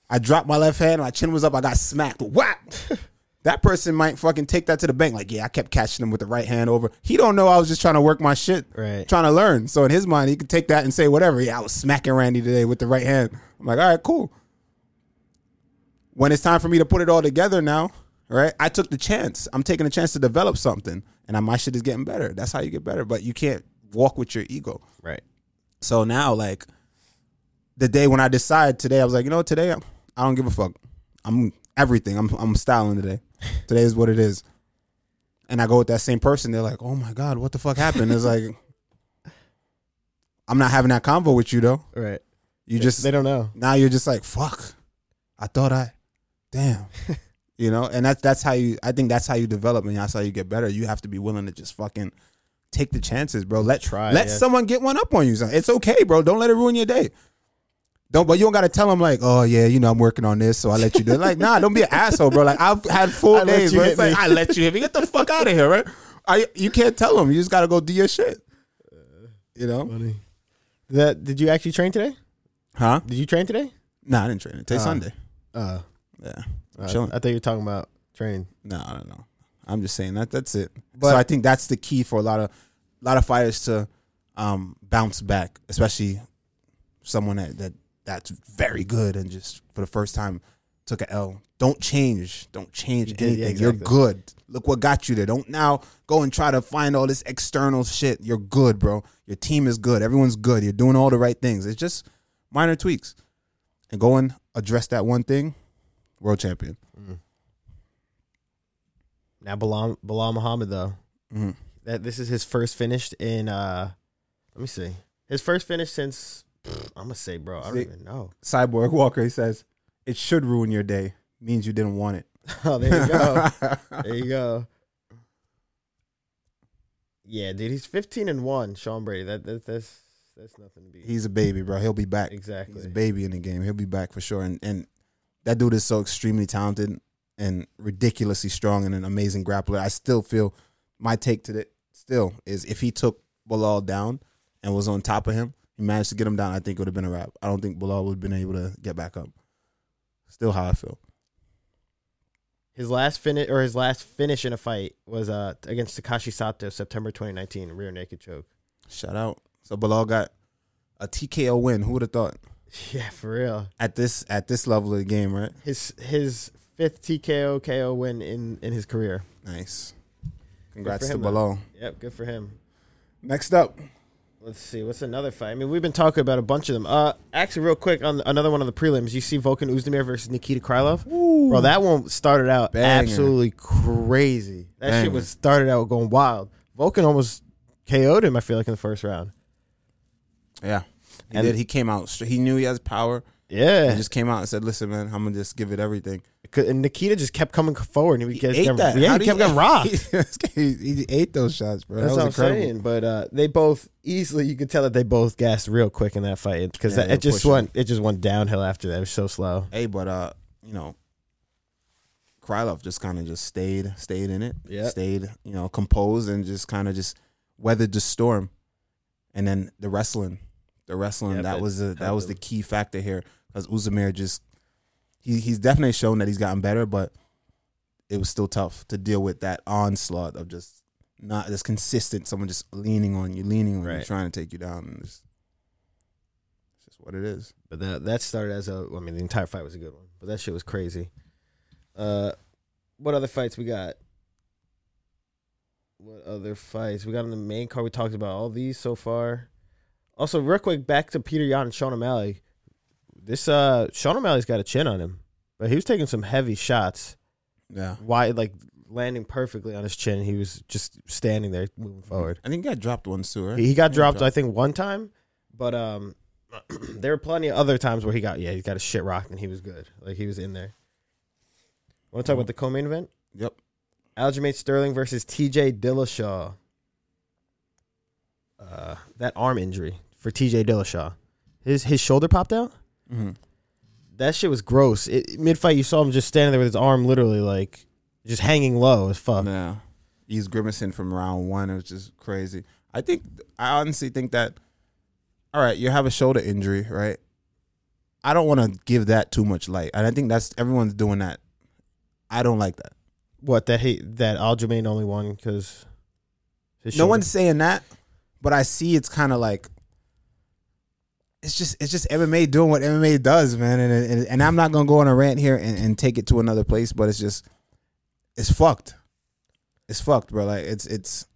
I dropped my left hand, my chin was up, I got smacked. Whack! that person might fucking take that to the bank. Like, yeah, I kept catching him with the right hand over. He don't know I was just trying to work my shit, Right. trying to learn. So in his mind, he could take that and say whatever. Yeah, I was smacking Randy today with the right hand. I'm like, all right, cool. When it's time for me to put it all together now, right? I took the chance. I'm taking a chance to develop something, and my shit is getting better. That's how you get better. But you can't walk with your ego. Right. So now, like the day when I decide today, I was like, you know, today I don't give a fuck. I'm everything. I'm I'm styling today. Today is what it is. And I go with that same person. They're like, oh my god, what the fuck happened? It's like I'm not having that convo with you though. Right. You just they don't know. now you're just like fuck. I thought I, damn. You know, and that's that's how you. I think that's how you develop, and that's how you get better. You have to be willing to just fucking take the chances, bro. Let Try, let yeah. someone get one up on you. It's okay, bro. Don't let it ruin your day. Don't, but you don't got to tell them like, oh yeah, you know, I'm working on this, so I let you do it. Like, nah, don't be an asshole, bro. Like, I've had full I let days you where it's like, me. I let you hit me. Get the fuck out of here, right? I, you can't tell them. You just got to go do your shit. You know, Funny. That did you actually train today? huh? Did you train today? Nah, I didn't train it. Today's Uh, Sunday. Uh, Yeah, uh, chilling. I thought you were talking about training. No, I don't know. I'm just saying that that's it. But- so I think that's the key for a lot of a lot of fighters to um, bounce back, especially someone that, that that's very good and just for the first time took a L. Don't change. Don't change You did, yeah, anything. You're good. Look what got you there. Don't now go and try to find all this external shit. You're good, bro. Your team is good. Everyone's good. You're doing all the right things. It's just minor tweaks. And go and address that one thing. World champion. Now Belal, Belal Muhammad though. hmm That this is his first finish in uh let me see. His first finish since I'm gonna say, bro, I don't even know. Cyborg Walker, he says, it should ruin your day. Means you didn't want it. Oh, there you go. there you go. Yeah, dude, he's 15 and 1, Sean Brady. That, that that's that's nothing to be. He's a baby, bro. He'll be back. exactly. He's a baby in the game. He'll be back for sure. And and that dude is so extremely talented and ridiculously strong and an amazing grappler. I still feel my take to it still is if he took Belal down and was on top of him, he managed to get him down, I think it would have been a wrap. I don't think Belal would have been able to get back up. Still how I feel. His last finish or his last finish in a fight was uh against Takashi Sato, September 2019, rear naked choke. Shout out. So Belal got a TKO win. Who would have thought? Yeah, for real. At this at this level of the game, right? His his fifth TKO KO win in in his career. Nice. Congrats to him, though. Belal. Yep, good for him. Next up. Let's see, what's another fight? I mean, we've been talking about a bunch of them. Uh, actually, real quick on another one of the prelims, you see Volkan Oezdemir versus Nikita Krylov. Bro, that one started out Banger. absolutely crazy. That Banger. shit was started out going wild. Volkan almost KO'd him. I feel like in the first round. Yeah. He And- did. He came out. He knew he has power. Yeah, He just came out and said, "Listen, man, I'm gonna just give it everything." and Nikita just kept coming forward, and he, kept ate getting, that. yeah, How he kept getting rocked. he, he ate those shots, bro. That's that what was I'm incredible. saying. But uh, they both easily, you could tell that they both gassed real quick in that fight because Yeah, it just went, it just went downhill after that. It was so slow. Hey, but uh, you know, Krylov just kind of just stayed, stayed in it. Yep. Stayed, you know, composed and just kind of just weathered the storm. And then the wrestling, the wrestling Yep, that was the, that was the key factor here because Oezdemir just he he's definitely shown that he's gotten better, but it was still tough to deal with that onslaught of just not as consistent. Someone just leaning on you, leaning on you, trying to take you down. And it's, it's just what it is. But that that started as a. I mean, the entire fight was a good one, but that shit was crazy. Uh, what other fights we got? What other fights we got on the main card? We talked about all these so far. Also, real quick, back to Petr Yan and Sean O'Malley. This uh, Sean O'Malley's got a chin on him, but he was taking some heavy shots. Yeah. Why, like landing perfectly on his chin. He was just standing there, moving forward. I think he got dropped once too, right? He got Yeah, dropped, I think, one time, but um, there were plenty of other times where he got yeah, he got a shit rocked and he was good, like he was in there. Want to talk about the co-main event? Yep. Aljamain Sterling versus T.J. Dillashaw. Uh, that arm injury for T.J. Dillashaw, his his shoulder popped out. Mm-hmm. That shit was gross. It, mid fight, you saw him just standing there with his arm literally like just hanging low as fuck. Yeah. He's grimacing from round one. It was just crazy. I think I honestly think that all right, you have a shoulder injury, right? I don't want to give that too much light. And I think that's everyone's doing that. I don't like that. What that he that Aljamain only won because No one's saying that, but I see it's kind of like it's just it's just MMA doing what MMA does, man. And and, and I'm not gonna go on a rant here and, and take it to another place, but it's just it's fucked. It's fucked, bro. Like it's it's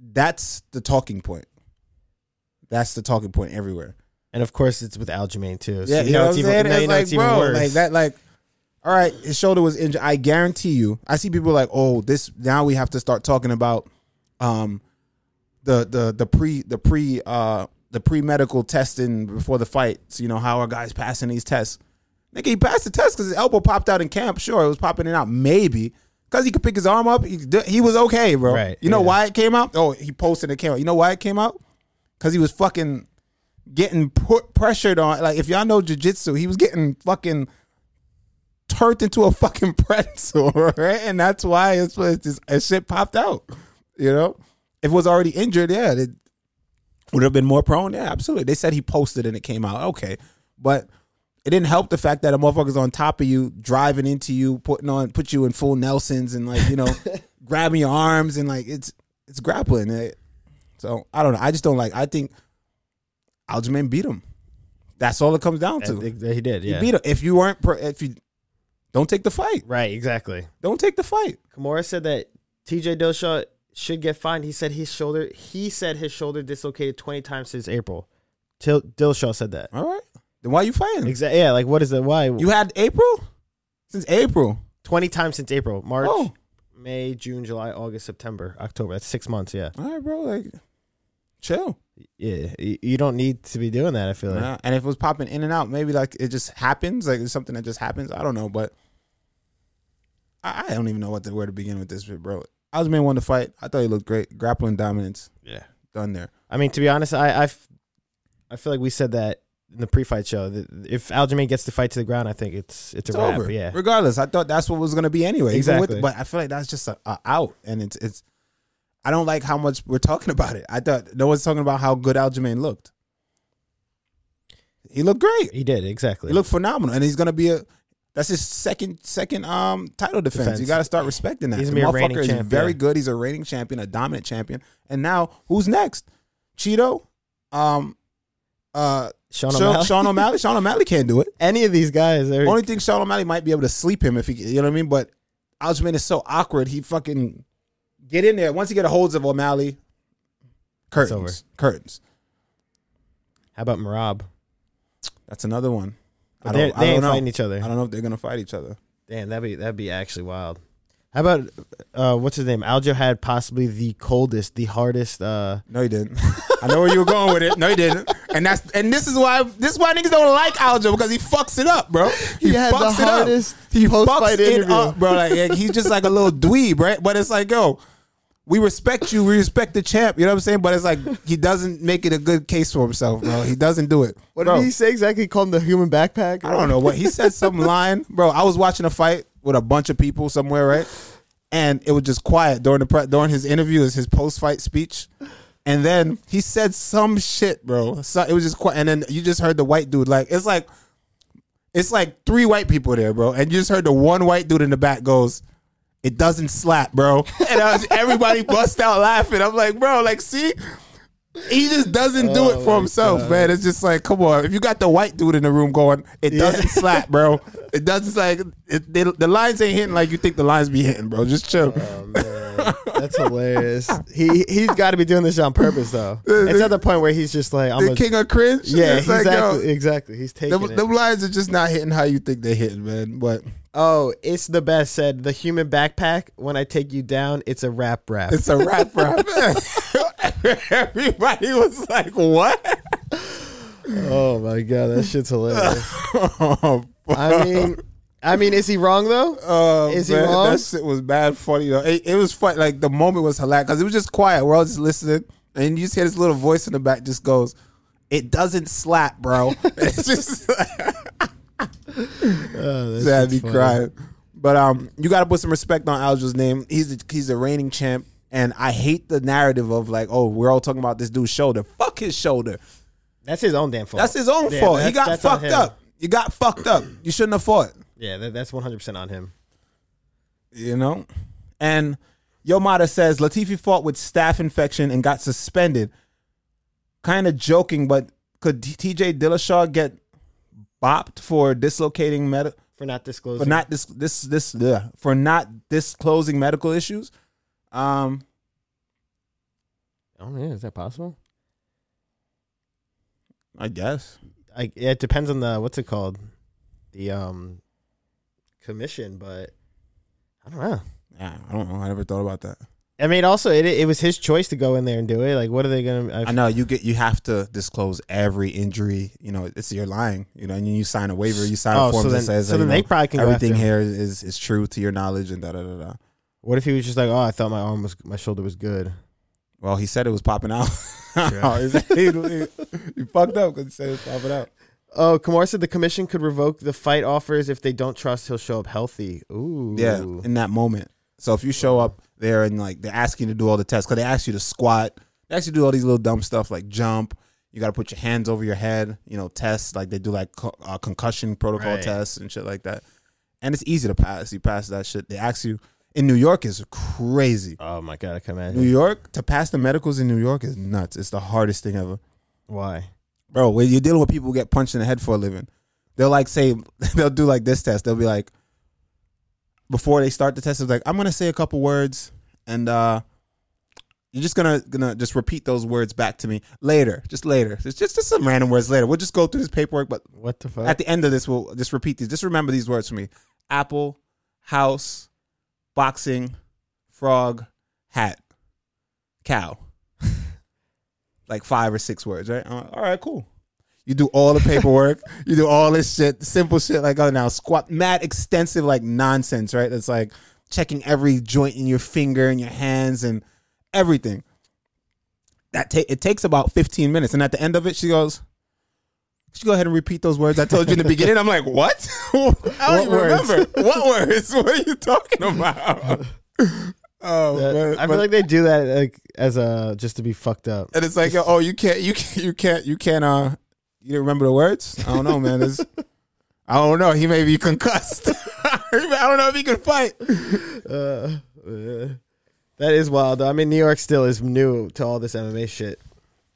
that's the talking point. That's the talking point everywhere. And of course, it's with Aljamain too. So Yeah, you know it's even, saying? now It's you know like, it's even bro, worse. like that, like, all right, his shoulder was injured. I guarantee you. I see people like, oh, this now we have to start talking about, um, the the the pre the pre uh the pre medical testing before the fight. So you know how are guys passing these tests? Nigga, he passed the test because his elbow popped out in camp. Sure, it was popping it out, maybe. Because he could pick his arm up, he, he was okay, bro. Right, You know yeah. why it came out? Oh, he posted it came out. You know why it came out? Because he was fucking getting put pressured on. Like if y'all know jujitsu, he was getting fucking turned into a fucking pretzel, right? And that's why it's, it's just, his shit popped out. You know, if it was already injured, yeah, it would have been more prone. Yeah, absolutely. They said he posted and it came out. Okay, but it didn't help the fact that a motherfucker's on top of you, driving into you, putting on, put you in full Nelsons and like you know, grabbing your arms and like it's it's grappling. eh. So I don't know. I just don't like. I think Aljamain beat him. That's all it comes down to. that he did. He Yeah, beat him. If you weren't, pro- if you don't take the fight, right. Exactly. don't take the fight. Kimura said that T.J. Dillashaw should get fined. He said his shoulder. He said his shoulder dislocated twenty times since April. Till Dillashaw said that. All right, then why are you fighting? Exactly. Yeah. Like, what is that? Why? You had April since April. twenty times since April. March, Oh. May, June, July, August, September, October. That's six months. Yeah. All right, bro. Like, chill. Yeah. You don't need to be doing that. I feel like. And if it was popping in and out, maybe like it just happens. Like it's something that just happens. I don't know, but I, I don't even know what to, where to begin with this, bro. Aljamain won the fight. I thought he looked great. Grappling dominance Yeah. done there. I mean, to be honest, I I feel like we said that in the pre-fight show. That if Aljamain gets the fight to the ground, I think it's it's, It's a wrap. over. Yeah. Regardless, I thought that's what was going to be anyway. Even with- Exactly. but I feel like that's just a, a out, and it's it's. I don't like how much we're talking about it. I thought no one's talking about how good Aljamain looked. He looked great. He did exactly. He looked phenomenal, and he's gonna be a. That's his second second um title defense. Defense. You got to start respecting that. He's the gonna be a reigning motherfucker is champ, very good. He's a reigning champion, a dominant champion. And now who's next? Chito, um, uh, Sean O'Malley. Sean O'Malley. Sean O'Malley can't do it. Any of these guys, they're, Only thing Sean O'Malley might be able to sleep him if he, you know what I mean. But Aljamain is so awkward. He fucking get in there once he get a holds of O'Malley. Curtains, curtains. how about Merab? That's another one. I But they, don't, I they don't ain't know. fighting each other. I don't know if they're gonna fight each other. Damn, that'd be that'd be actually wild. How about uh, what's his name? Aljo had possibly the coldest, the hardest. Uh, No, he didn't. I know where you were going with it. No, he didn't. And that's and this is why this is why niggas don't like Aljo because he fucks it up, bro. He, had the fucks it hardest up. He post-fight fucks it interview. up, bro. Like like, he's just like a little dweeb, right? But it's like, yo, we respect you. We respect the champ. You know what I'm saying? But it's like he doesn't make it a good case for himself, bro. He doesn't do it. what bro, did he say exactly? He called him the human backpack. I don't know what he said. Some line, bro. I was watching a fight with a bunch of people somewhere, right? And it was just quiet during the pre- during his interview, his, his post fight speech, and then he said some shit, bro. So it was just quiet, and then you just heard the white dude like it's like it's like three white people there, bro, and you just heard the one white dude in the back goes. It doesn't slap, bro. And was, everybody bust out laughing. I'm like, bro, like, see, he just doesn't do it Oh for himself, God. man. It's just like, come on. If you got the white dude in the room going, it doesn't slap, bro. It doesn't like it, they, the lines ain't hitting like you think the lines be hitting, bro. Just chill. Oh man, that's hilarious. He he's got to be doing this on purpose though. It's at the point where he's just like, I'm the a, king of cringe. yeah, It's like, exactly, yo, exactly. He's taking them, it. them lines are just not hitting how you think they're hitting, man. But oh, it's the best. Said the human backpack. When I take you down, it's a rap rap. it's a rap rap. Everybody was like, "What?" oh my god, that shit's hilarious. oh, I mean, I mean, is he wrong though? Oh, Is he wrong? That shit was bad funny though. It, it was fun. Like the moment was hilarious because it was just quiet. We're all just listening, and you just hear this little voice in the back just goes, "It doesn't slap, bro." it's just Oh, had me funny. crying. But um, you got to put some respect on Aljo's name. He's the, he's the reigning champ, and I hate the narrative of like, oh, we're all talking about this dude's shoulder. Fuck his shoulder. That's his own damn fault. That's his own Yeah, fault. He got fucked up. You got fucked up. You shouldn't have fought. Yeah, that, that's 100 percent on him. you know. And Yomada says Latifi fought with staph infection and got suspended. Kind of joking, but could T.J. Dillashaw get bopped for dislocating med For not disclosing. for not this this this ugh, for not disclosing medical issues? Um, Oh yeah, is that possible? I guess. I, yeah, it depends on the what's it called, the um, commission. But I don't know. Yeah, I don't know. I never thought about that. I mean, also it it was his choice to go in there and do it. Like, what are they gonna? I know you get you have to disclose every injury. You know, it's you're lying. You know, and you sign a waiver, you sign Oh, a form so that then, says so that, then you they know, probably can go everything after him. here is is true to your knowledge and da da da da. What if he was just like, oh, I thought my arm was, my shoulder was good. Well, he said it was popping out. True. he, he- he fucked up because he said it was popping out. Oh, Kamar said the commission could revoke the fight offers if they don't trust he'll show up healthy. Ooh, Yeah, in that moment. So if you show up there and like they're asking you to do all the tests, because they ask you to squat, they ask you to do all these little dumb stuff like jump. You got to put your hands over your head. You know, tests like they do like co- uh, concussion protocol Right. tests and shit like that. And it's easy to pass. You pass that shit. They ask you in New York is crazy. Oh my god, I can New. York to pass the medicals in New York is nuts. It's the hardest thing ever. Why? bro, when you're dealing with people who get punched in the head for a living, they'll like say they'll do like this test. They'll be like, before they start the test, it's like, I'm gonna say a couple words, and uh you're just gonna gonna just repeat those words back to me later, just later. It's just just some random words later. We'll just go through this paperwork, but What the fuck? at the end of this, we'll just repeat these. Just remember these words for me: apple, house, boxing, frog, hat, cow. like five or six words, right? Uh, all right, cool. You do all the paperwork. you do all this shit, simple shit like oh now squat, mad extensive like nonsense, right? It's like checking every joint in your finger and your hands and everything. That ta- it takes about fifteen minutes, and at the end of it, she goes, "Could you go ahead and repeat those words I told you in the beginning?" I'm like, "What? I don't What even words? remember what words. What are you talking about?" Oh, That- man, I but- feel like they do that like as a just to be fucked up. and it's like, oh, you can't, you can't, you can't, you can't. Uh, you didn't remember the words? I don't know, man. It's, I don't know. He may be concussed. I don't know if he can fight. Uh, uh, that is wild. though. I mean, New York still is new to all this MMA shit.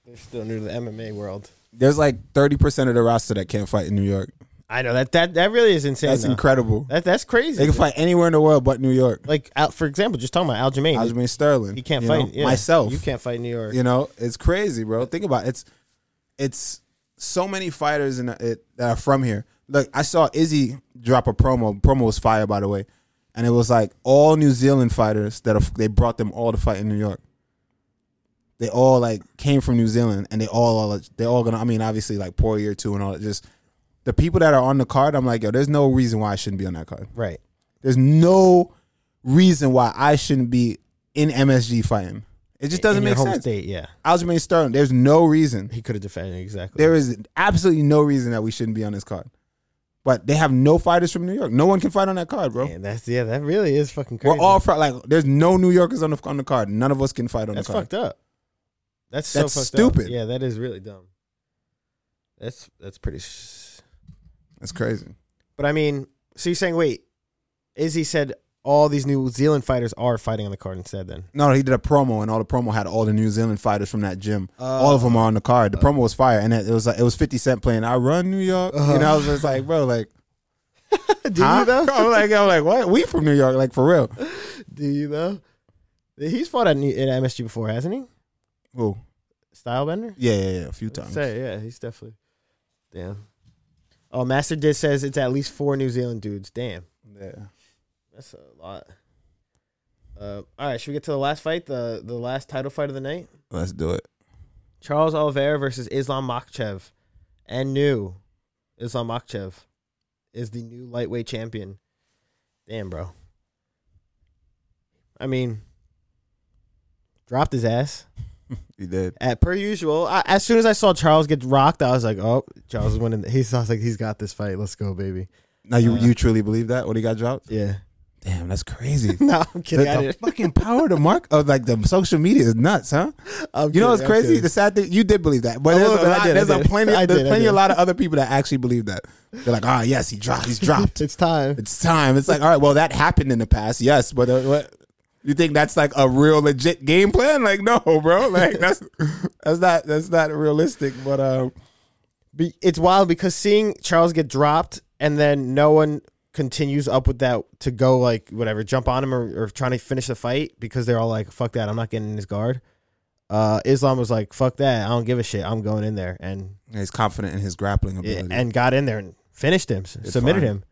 They're still new to the MMA world. There's like thirty percent of the roster that can't fight in New York. I know that that that really is insane. That's though. incredible. That that's crazy. They can fight anywhere in the world but New York. Like, for example, just talking about Aljamain. Aljamain Sterling. he can't fight yeah. myself. You can't fight New York. You know, it's crazy, bro. Think about it. it's it's so many fighters in it that are from here. Look, I saw Izzy drop a promo. Promo was fire, by the way, and it was like all New Zealand fighters that are, they brought them all to fight in New York. They all like came from New Zealand, and they all are they all gonna. I mean, obviously like Poirier too, and all that. Just the people that are on the card. I'm like, yo, there's no reason why I shouldn't be on that card. Right. There's no reason why I shouldn't be in MSG fighting. It just doesn't in make sense. state. Yeah, Aljamain Sterling. There's no reason. he could have defended exactly. There is absolutely no reason that we shouldn't be on this card. But they have no fighters from New York. No one can fight on that card, bro. Man, that's yeah. That really is fucking crazy. We're all like, there's no New Yorkers on the on the card. None of us can fight on That's the card. fucked up. That's, That's so fucked stupid. Up. Yeah, that is really dumb. That's that's pretty. s- That's crazy. But I mean, so you're saying, wait, Izzy said all these New Zealand fighters are fighting on the card instead? Then No, he did a promo, and all the promo had all the New Zealand fighters from that gym. Oh. all of them oh. are on the card. The oh. promo was fire, and it, it was like it was Fifty Cent playing "I Run New York." Uh-huh. You know, I was just like, bro, like, do huh? you though? I'm like, I'm like, what? We from New York, like for real? Do you though? He's fought at, New- at MSG before, hasn't he? Who? Stylebender. Yeah, yeah, yeah, a few times. Say yeah, he's definitely. Damn. Oh, Master Diz says it's at least four New Zealand dudes. Damn, Yeah. that's a lot. Uh, all right, should we get to the last fight, the the last title fight of the night? Let's do it. Charles Oliveira versus Islam Makhachev, and new Islam Makhachev is the new lightweight champion. Damn, bro. I mean, dropped his ass. You did. At per usual, I, as soon as I saw Charles get rocked, I was like, "Oh, Charles is winning." He's I was like, "He's got this fight. Let's go, baby." Now you Uh, you truly believe that when he got dropped? Yeah. Damn, that's crazy. no, I'm kidding. I the fucking power to mark of like the social media is nuts, huh? I'm You know what's crazy? The sad thing you did believe that, but there's a, lot, did, there's a plenty, I there's did, plenty a lot of other people that actually believe that. They're like, ah, yes, he dropped, he's dropped. It's time. it's time. It's like, all right, well, that happened in the past, yes, but uh, what? You think that's like a real legit game plan? Like, no, bro. Like that's that's not that's not realistic. But um, Be- it's wild because seeing Charles get dropped and then no one continues up with that to go like whatever jump on him or, or trying to finish the fight because they're all like fuck that I'm not getting in his guard. Uh, Islam was like fuck that I don't give a shit I'm going in there and he's confident in his grappling ability. and got in there and finished him s- submitted fine. him.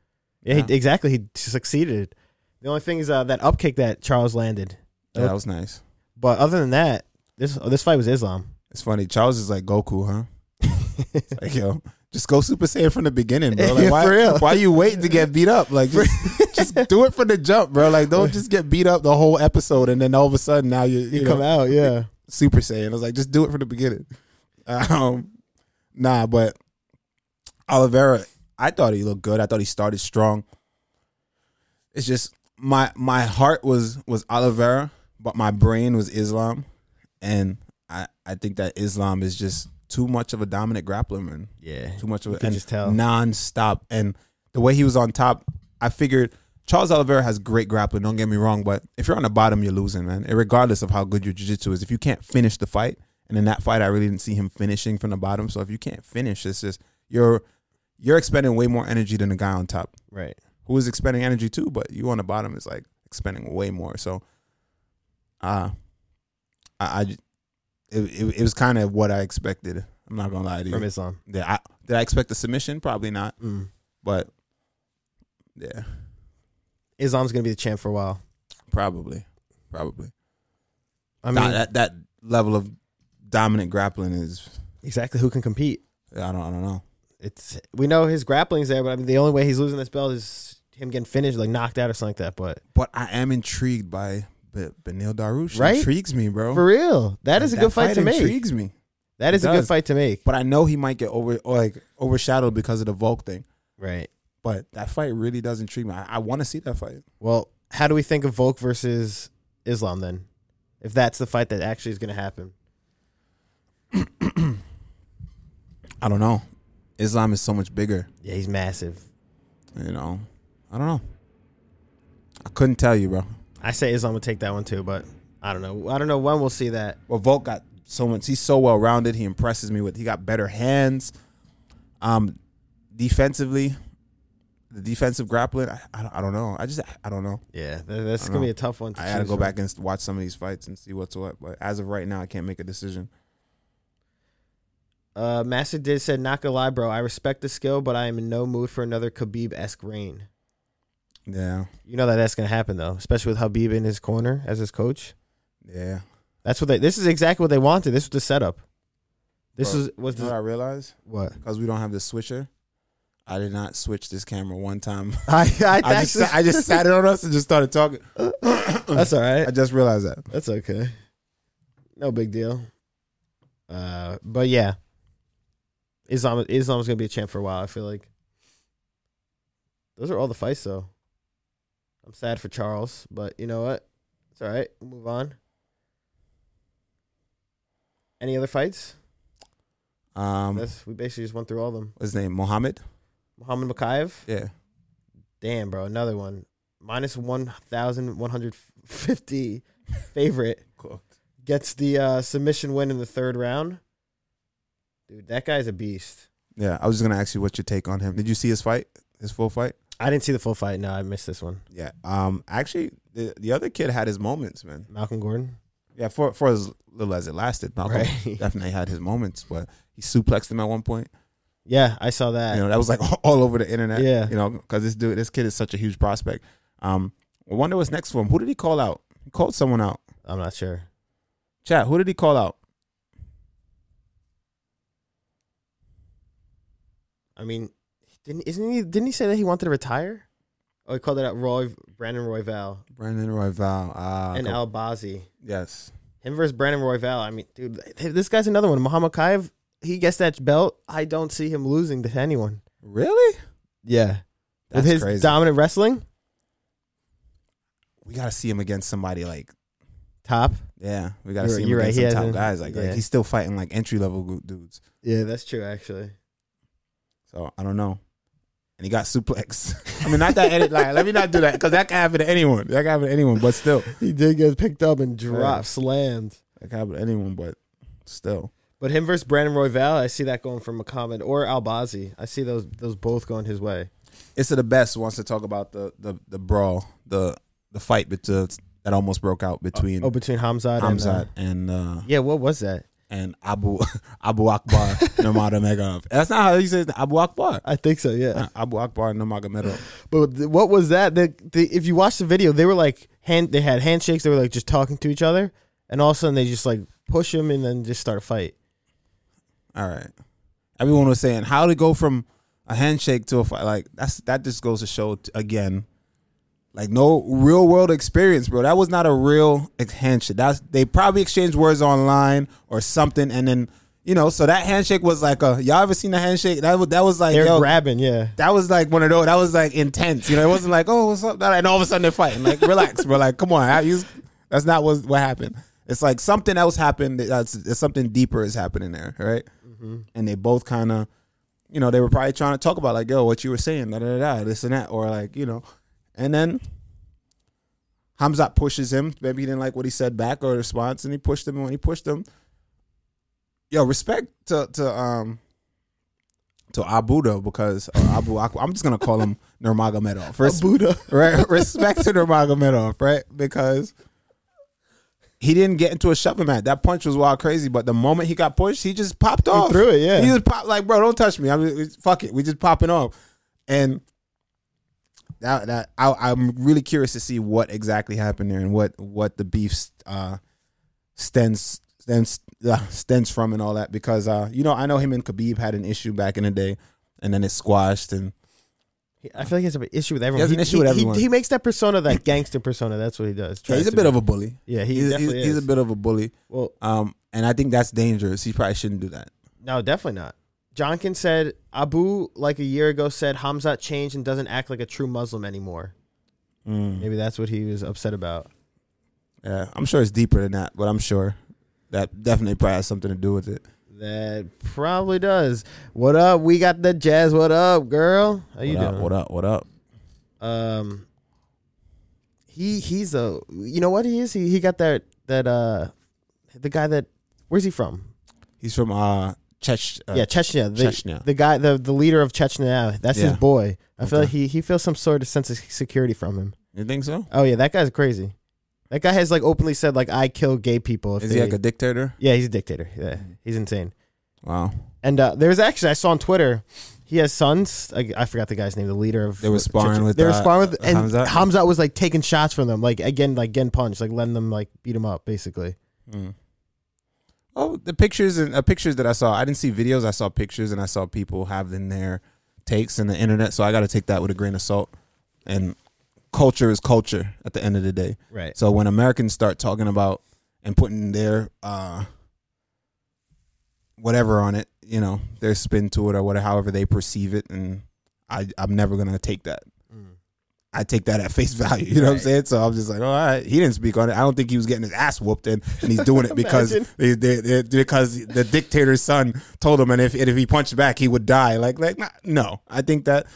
Yeah, Yeah. He, exactly he succeeded. The only thing is uh, that upkick that Charles landed. yeah, that was nice. But other than that, this this fight was Islam. It's funny. Charles is like Goku, huh? Like yo, just go Super Saiyan from the beginning, bro. Like, why, for real. why you waiting to get beat up? Like, just, just do it from the jump, bro. Like, don't just get beat up the whole episode and then all of a sudden now you you, You know, come out, yeah. Super Saiyan. I was like, just do it from the beginning. Um, nah, but Oliveira, I thought he looked good. I thought he started strong. It's just my my heart was was Oliveira, but my brain was Islam, and I I think that Islam is just too much of a dominant grappler, man. Yeah. Too much of You a can and just tell. nonstop. And the way he was on top, I figured Charles Oliveira has great grappling. Don't get me wrong, but if you're on the bottom, you're losing, man. And regardless of how good your jiu-jitsu is, if you can't finish the fight, and in that fight, I really didn't see him finishing from the bottom. So if you can't finish, it's just you're you're expending way more energy than the guy on top, Right. Who is expending energy too. But you on the bottom is like expending way more. So, uh I, I it, it, it was kind of what I expected. I'm not gonna lie to you. From Islam. Yeah, I, did I expect a submission? Probably not. Mm. But yeah, Islam's gonna be the champ for a while. probably, probably. I mean, Nah, that that level of dominant grappling is exactly who can compete. I don't I don't know. It's we know his grappling's there, but I mean the only way he's losing this belt is him getting finished, like knocked out or something like that. But But I am intrigued by B- Beneil Dariush. Right? intrigues me, bro. for real, that is a good fight, to make. Intrigues me. That is It a good fight to make. But I know he might get over or like overshadowed because of the Volk thing. Right. But that fight really does intrigue me. I, I want to see that fight. Well, how do we think of Volk versus Islam then, if that's the fight that actually is going to happen. I don't know. Islam is so much bigger. Yeah, he's massive. You know, I don't know. I couldn't tell you, bro. I say Islam would take that one too, but I don't know. I don't know when we'll see that. Well, Volk got so much. He's so well rounded. He impresses me with. He got better hands. Um, defensively, the defensive grappling. I, I, don't, I don't know. I just I don't know. Yeah, that's gonna know. be a tough one. To I got to go from. back and watch some of these fights and see what's what. But as of right now, I can't make a decision. Uh, Master Diz said, "Not gonna lie, bro. I respect the skill, but I am in no mood for another Khabib esque reign. Yeah, You know that that's gonna happen though, especially with Habib in his corner as his coach. yeah. That's what they. This is exactly what they wanted. This was the setup. This Bro, was was You know what I the, realized? what Because we don't have the switcher, I did not switch this camera one time. I I, I just I just sat it on us and just started talking. that's all right. I just realized that. That's okay. No big deal. Uh, but yeah, Islam Islam's gonna be a champ for a while. I feel like. Those are all the fights, though. I'm sad for Charles, but you know what? It's all right. We'll move on. Any other fights? Um, That's we basically just went through all of them. what's his name? Mohammed. Mohammed Mokaev. Yeah. Damn, bro, another one. Minus one thousand one hundred fifty favorite Cool. gets the uh, submission win in the third round. Dude, that guy's a beast. Yeah. I was just gonna ask you what's your take on him. Did you see his fight? His full fight? I didn't see the full fight. No, I missed this one. Yeah. Um. Actually, the the other kid had his moments, man. Malcolm Gordon. Yeah. For for as little as it lasted, Malcolm Right. definitely had his moments, but he suplexed him at one point. Yeah, I saw that. You know, that was like all over the internet. Yeah. You know, because this dude, this kid is such a huge prospect. Um. I wonder what's next for him. Who did he call out? He called someone out. I'm not sure. Chat. Who did he call out? I mean, didn't isn't he? Didn't he say that he wanted to retire? Oh, he called it out. Roy Brandon Royval Brandon Royval. Ah. and Al Bazi. Yes. Him versus Brandon Royval. I mean, dude, this guy's another one. Muhammad Kaev. He gets that belt. I don't see him losing to anyone. Really? Yeah, That's with his crazy. dominant wrestling, we gotta see him against somebody like top. yeah, we gotta You're- see him you're right, against he some top hasn't- guys. Like, like he's still fighting like entry level dudes. Yeah, that's true. Actually, So I don't know. And he got suplex. I mean, not that. edit like, let me not do that because that can happen to anyone. That can happen to anyone. But still, he did get picked up and dropped, Yeah. slammed. that can happen to anyone. But still, But him versus Brandon Royval, I see that going for Muhammad or Albazi. I see those those both going his way. it's the best wants to talk about the the the brawl, the the fight between that almost broke out between Oh, between Khamzat, and uh, and uh, yeah, what was that? And Abu Abu Akbar Nurmagomedov. That's not how he says. Abu Akbar. I think so. Yeah. Uh, Abu Akbar Nurmagomedov. But what was that? The, the, if you watch the video, they were like hand. They had handshakes. They were like just talking to each other, and all of a sudden they just like push him and then just start a fight. All right. Everyone was saying how to go from a handshake to a fight. Like that's that just goes to show again, like no real world experience, bro. That was not a real handshake. That's they probably exchanged words online or something, and then you know, so that handshake was like a y'all ever seen a handshake? That was that was like They're yo, grabbing. Yeah. that was like one of those. That was like intense. You know, it wasn't like oh what's up, and all of a sudden they're fighting. Like relax, bro. Like come on, that's not what what happened. It's like something else happened. That's something deeper is happening there, right? Mm-hmm. And they both kind of, you know, they were probably trying to talk about like yo what you were saying, da da da, da this and that, or like you know, and then. Khamzat pushes him. Maybe he didn't like what he said back or response, and he pushed him. And when he pushed him, yo, respect to to um to Abu though, because or Abu I'm just gonna call him Nurmagomedov. Res- right? Respect to Nurmagomedov, right? Because he didn't get into a shoving match. That punch was wild crazy, but the moment he got pushed, he just popped off. He threw it. Yeah. He just popped like, bro, don't touch me. I mean, fuck it. We just popping off, and that that I, I'm really curious to see what exactly happened there and what what the beef uh, stems stems uh, stems from and all that because uh, you know I know him and Khabib had an issue back in the day, and then it squashed and I feel like he has an issue with everyone. has an issue with everyone. He, makes that persona, that gangster persona. That's what he does. yeah, he's a bit of a bully. yeah. He He's, he's, he's a bit of a bully, well, um, and I think that's dangerous. He probably shouldn't do that. no, definitely not. Jonkin said Abu like a year ago said Khamzat changed and doesn't act like a true Muslim anymore. Mm. Maybe that's what he was upset about. Yeah, I'm sure it's deeper than that, but I'm sure that definitely probably has something to do with it. That probably does. What up? We got the jazz. What up, girl? How you what up? doing? What up? What up? Um, he he's a you know what he is. He he got that that uh the guy that where's he from? He's from uh Chech. Uh, yeah, Chechnya. The, Chechnya. the guy the the leader of Chechnya. That's his boy. I feel Okay. like he he feels some sort of sense of security from him. You think so? Oh yeah, that guy's crazy. That guy has like openly said like I kill gay people. If Is they, he like a dictator? yeah, he's a dictator. Yeah, he's insane. Wow. And uh, there's actually I saw on Twitter, he has sons. I, I forgot the guy's name. The leader of They were sparring with, They were uh, sparring with, and Khamzat? Khamzat? was like taking shots from them, like again, like getting punched, like letting them like beat him up, basically. Mm. Oh, the pictures and uh, pictures that I saw. I didn't see videos. I saw pictures and I saw people having their takes in the internet. So I got to take that with a grain of salt. And culture is culture at the end of the day. Right. So when Americans start talking about and putting their uh, whatever on it, you know, their spin to it or whatever, however they perceive it, and I I'm never gonna take that. I take that at face value. You know what I'm saying? So I'm just like, all right. He didn't speak on it. I don't think he was getting his ass whooped, and, and he's doing it because they, they, they- because the dictator's son told him, and if and if he punched back, he would die. Like like nah, no, I think that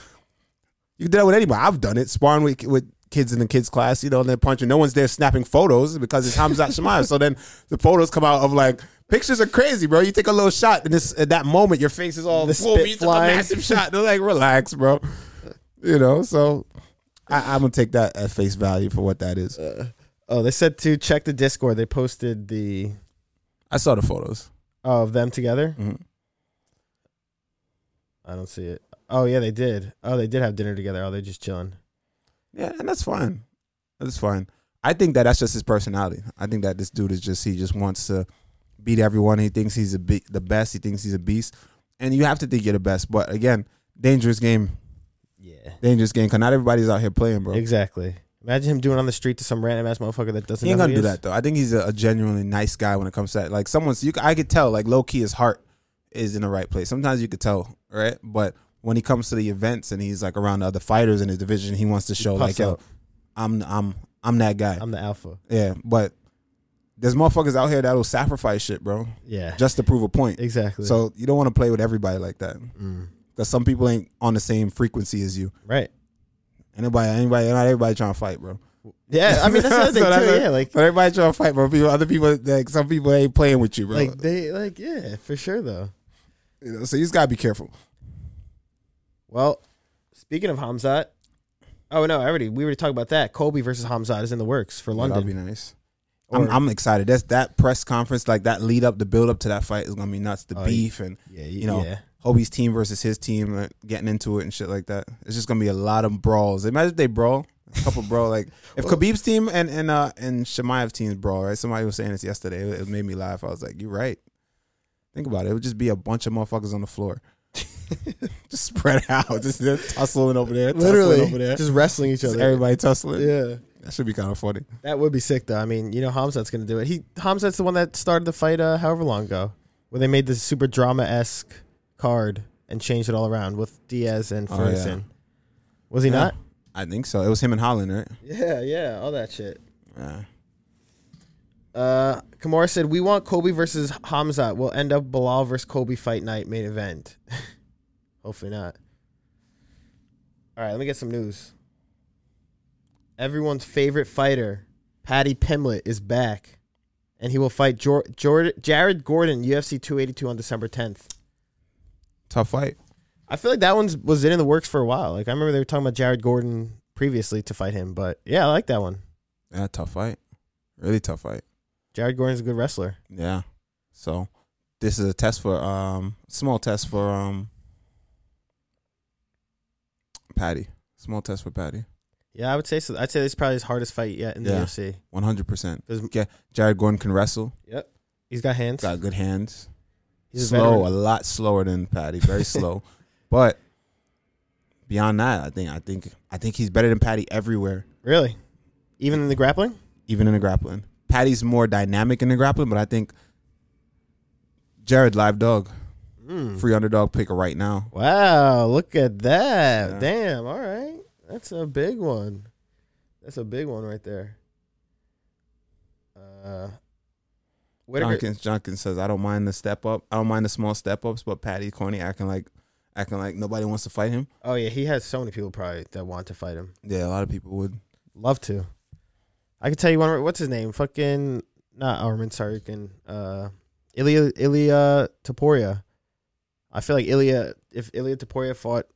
you can do that with anybody. I've done it, sparring with with kids in the kids class. You know, and they're punching. No one's there snapping photos because it's Khamzat Chimaev. So then the photos come out of like. Pictures are crazy, bro. You take a little shot, and this at that moment, your face is all The full. spit You took a massive shot. They're like, relax, bro. You know, so I, I'm gonna take that at face value for what that is. Oh, they said to check the Discord. They posted the I saw the photos. oh, of them together. Mhm. I don't see it. Oh yeah, they did. Oh, they did have dinner together. Oh, they're just chilling. Yeah, and that's fine. That's fine. I think that that's just his personality. I think that this dude is just he just wants to beat everyone. He thinks he's a be- the best. He thinks he's a beast, and you have to think you're the best. But again, dangerous game, Yeah. dangerous game. Cause not everybody's out here playing, bro. Exactly. Imagine him doing it on the street to some random ass motherfucker that doesn't. He ain't know gonna who do is. that though. I think he's a, a genuinely nice guy when it comes to that. Like someone's, you, c- I could tell, like low key, his heart is in the right place. Sometimes you could tell, right? But when he comes to the events and he's like around the other fighters in his division, he wants to show like, puffs yo, up. I'm, I'm, I'm that guy. I'm the alpha. yeah, but there's motherfuckers out here that'll sacrifice shit, bro, Yeah. just to prove a point. exactly. So you don't want to play with everybody like that, Mm. Because some people ain't on the same frequency as you. right. Anybody, anybody, not everybody trying to fight, bro. Yeah. I mean, that's the other thing So too. Yeah. Like, But everybody trying to fight, bro. People, other people, like some people ain't playing with you, bro. like they, like, yeah, for sure though. You know, so you just gotta be careful. Well, speaking of Khamzat, oh no, I already we already talked about that. Colby versus Khamzat is in the works for London. That'd be nice. I'm, I'm excited. That's that press conference, like that lead up, the build up to that fight is gonna be nuts. The Oh, beef and yeah, you know, yeah. Colby's team versus his team, like, getting into it and shit like that. It's just gonna be a lot of brawls. Imagine if they brawl, a couple brawl. Like if Well- Khabib's team and and uh and Chimaev's teams brawl, right? Somebody was saying this yesterday. It, it made me laugh. I was like, you're right. Think about it. It would just be a bunch of motherfuckers on the floor, just spread out, just tussling over there, tussling Literally, over there. just wrestling each Just other. everybody tussling. Yeah, That should be kind of funny. that would be sick though. I mean, you know, Khamzat's gonna do it. He Khamzat's the one that started the fight, uh, however long ago, where they made this super drama esque card and changed it all around with Diaz and Oh, Ferguson. Was he Yeah. not? I think so. It was him and Holland, right? Yeah, yeah, all that shit. Yeah. Uh, Kamara said, "We want Colby versus Khamzat. We'll end up Belal versus Colby fight night main event. Hopefully not. All right, let me get some news. Everyone's favorite fighter, Paddy Pimblett, is back, and he will fight Jor- Jor- Jared Gordon, UFC 282 on December 10th. Tough fight. I feel like that one was in the works for a while. Like I remember they were talking about Jared Gordon previously to fight him, but yeah, I like that one. Yeah, tough fight. Really tough fight. Jared Gordon's a good wrestler. Yeah. So this is a test for um small test for um Paddy. Small test for Paddy. Yeah, I would say so. I'd say this is probably his hardest fight yet in the Yeah. UFC. One hundred percent. 'Cause- Jared Gordon can wrestle. Yep. He's got hands. Got good hands. He's slow, a lot slower than Paddy. Very slow. But beyond that, I think I think I think he's better than Paddy everywhere. Really? Even in the grappling? even in the grappling. Paddy's more dynamic in the grappling, but I think Jared live dog, Mm. free underdog pick right now. Wow, look at that. Yeah. Damn, all right. That's a big one. That's a big one right there. Uh, Whitaker, Junkins, Junkins says, I don't mind the step up. I don't mind the small step ups, but Paddy Corny acting like acting like nobody wants to fight him. oh yeah, he has so many people probably that want to fight him. Yeah, a lot of people would. Love to. I can tell you one. What's his name? Fucking not Arman Tsarukyan. Uh, Ilya Ilya Topuria. I feel like Ilya. If Ilya Topuria fought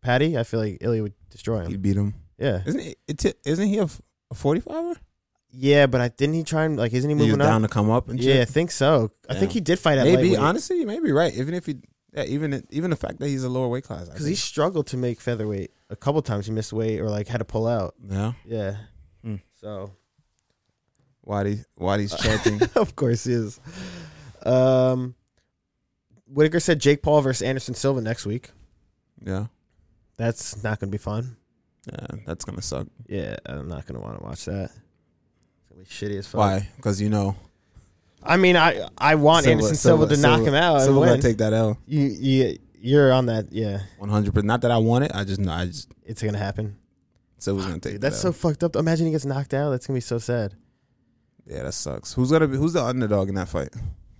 Paddy, I feel like Ilya would destroy him. He'd beat him. Yeah, Isn't it? it isn't he a forty five? Yeah, but I didn't he try and like isn't he He was moving down up? to come up and Yeah, I think so. I think he did fight at Maybe honestly, you may be right. Even if he, yeah, even even the fact that he's a lower weight class, because he struggled to make featherweight a couple times. He missed weight or like had to pull out. yeah. Yeah. Hmm. So Why he why he's chanting? of course he is. Um, Whitaker said Jake Paul versus Anderson Silva next week. yeah, That's not going to be fun. yeah, that's gonna suck. Yeah, I'm not going to want to watch that. It's going to be shitty as fuck. Why? Because you know, I mean, I I want Silva- Anderson Silva, Silva- to knock Silva- him out and Silva win. gotta take that L. you, you, you're on that. Yeah, One hundred percent. Not that I want it. I just know. I just it's going to happen. Silva's gonna take Dude, that that's so L. fucked up. Imagine he gets knocked out. That's going to be so sad. Yeah, that sucks. Who's gonna be? Who's the underdog in that fight?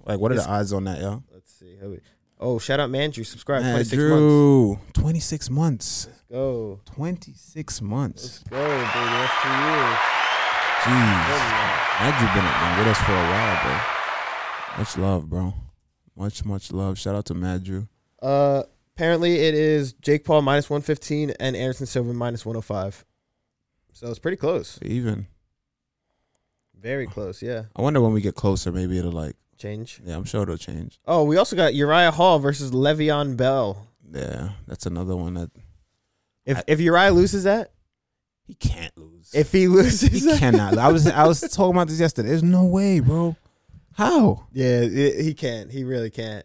Like, what are It's- the odds on that, yo? Let's see. Oh, shout out Mandrew. Subscribe. Man, 26 months. Drew, twenty six months. Go. Twenty six Let's months. go, baby. That's two years. Andrew been with us for a while, bro. Much love, bro. Much much love. Shout out to Madrew. Uh, apparently it is Jake Paul minus one fifteen and Anderson Silva minus one hundred five. So it's pretty close. Even Very close. Yeah. I wonder when we get closer, maybe it'll like. Change. Yeah, I'm sure it'll change. Oh, we also got Uriah Hall versus Le'Veon Bell. Yeah, that's another one that If I- if Uriah loses that, he can't lose. if he loses, he cannot. I was I was talking about this yesterday. There's no way, bro. How? yeah, i- he can't. He really can't.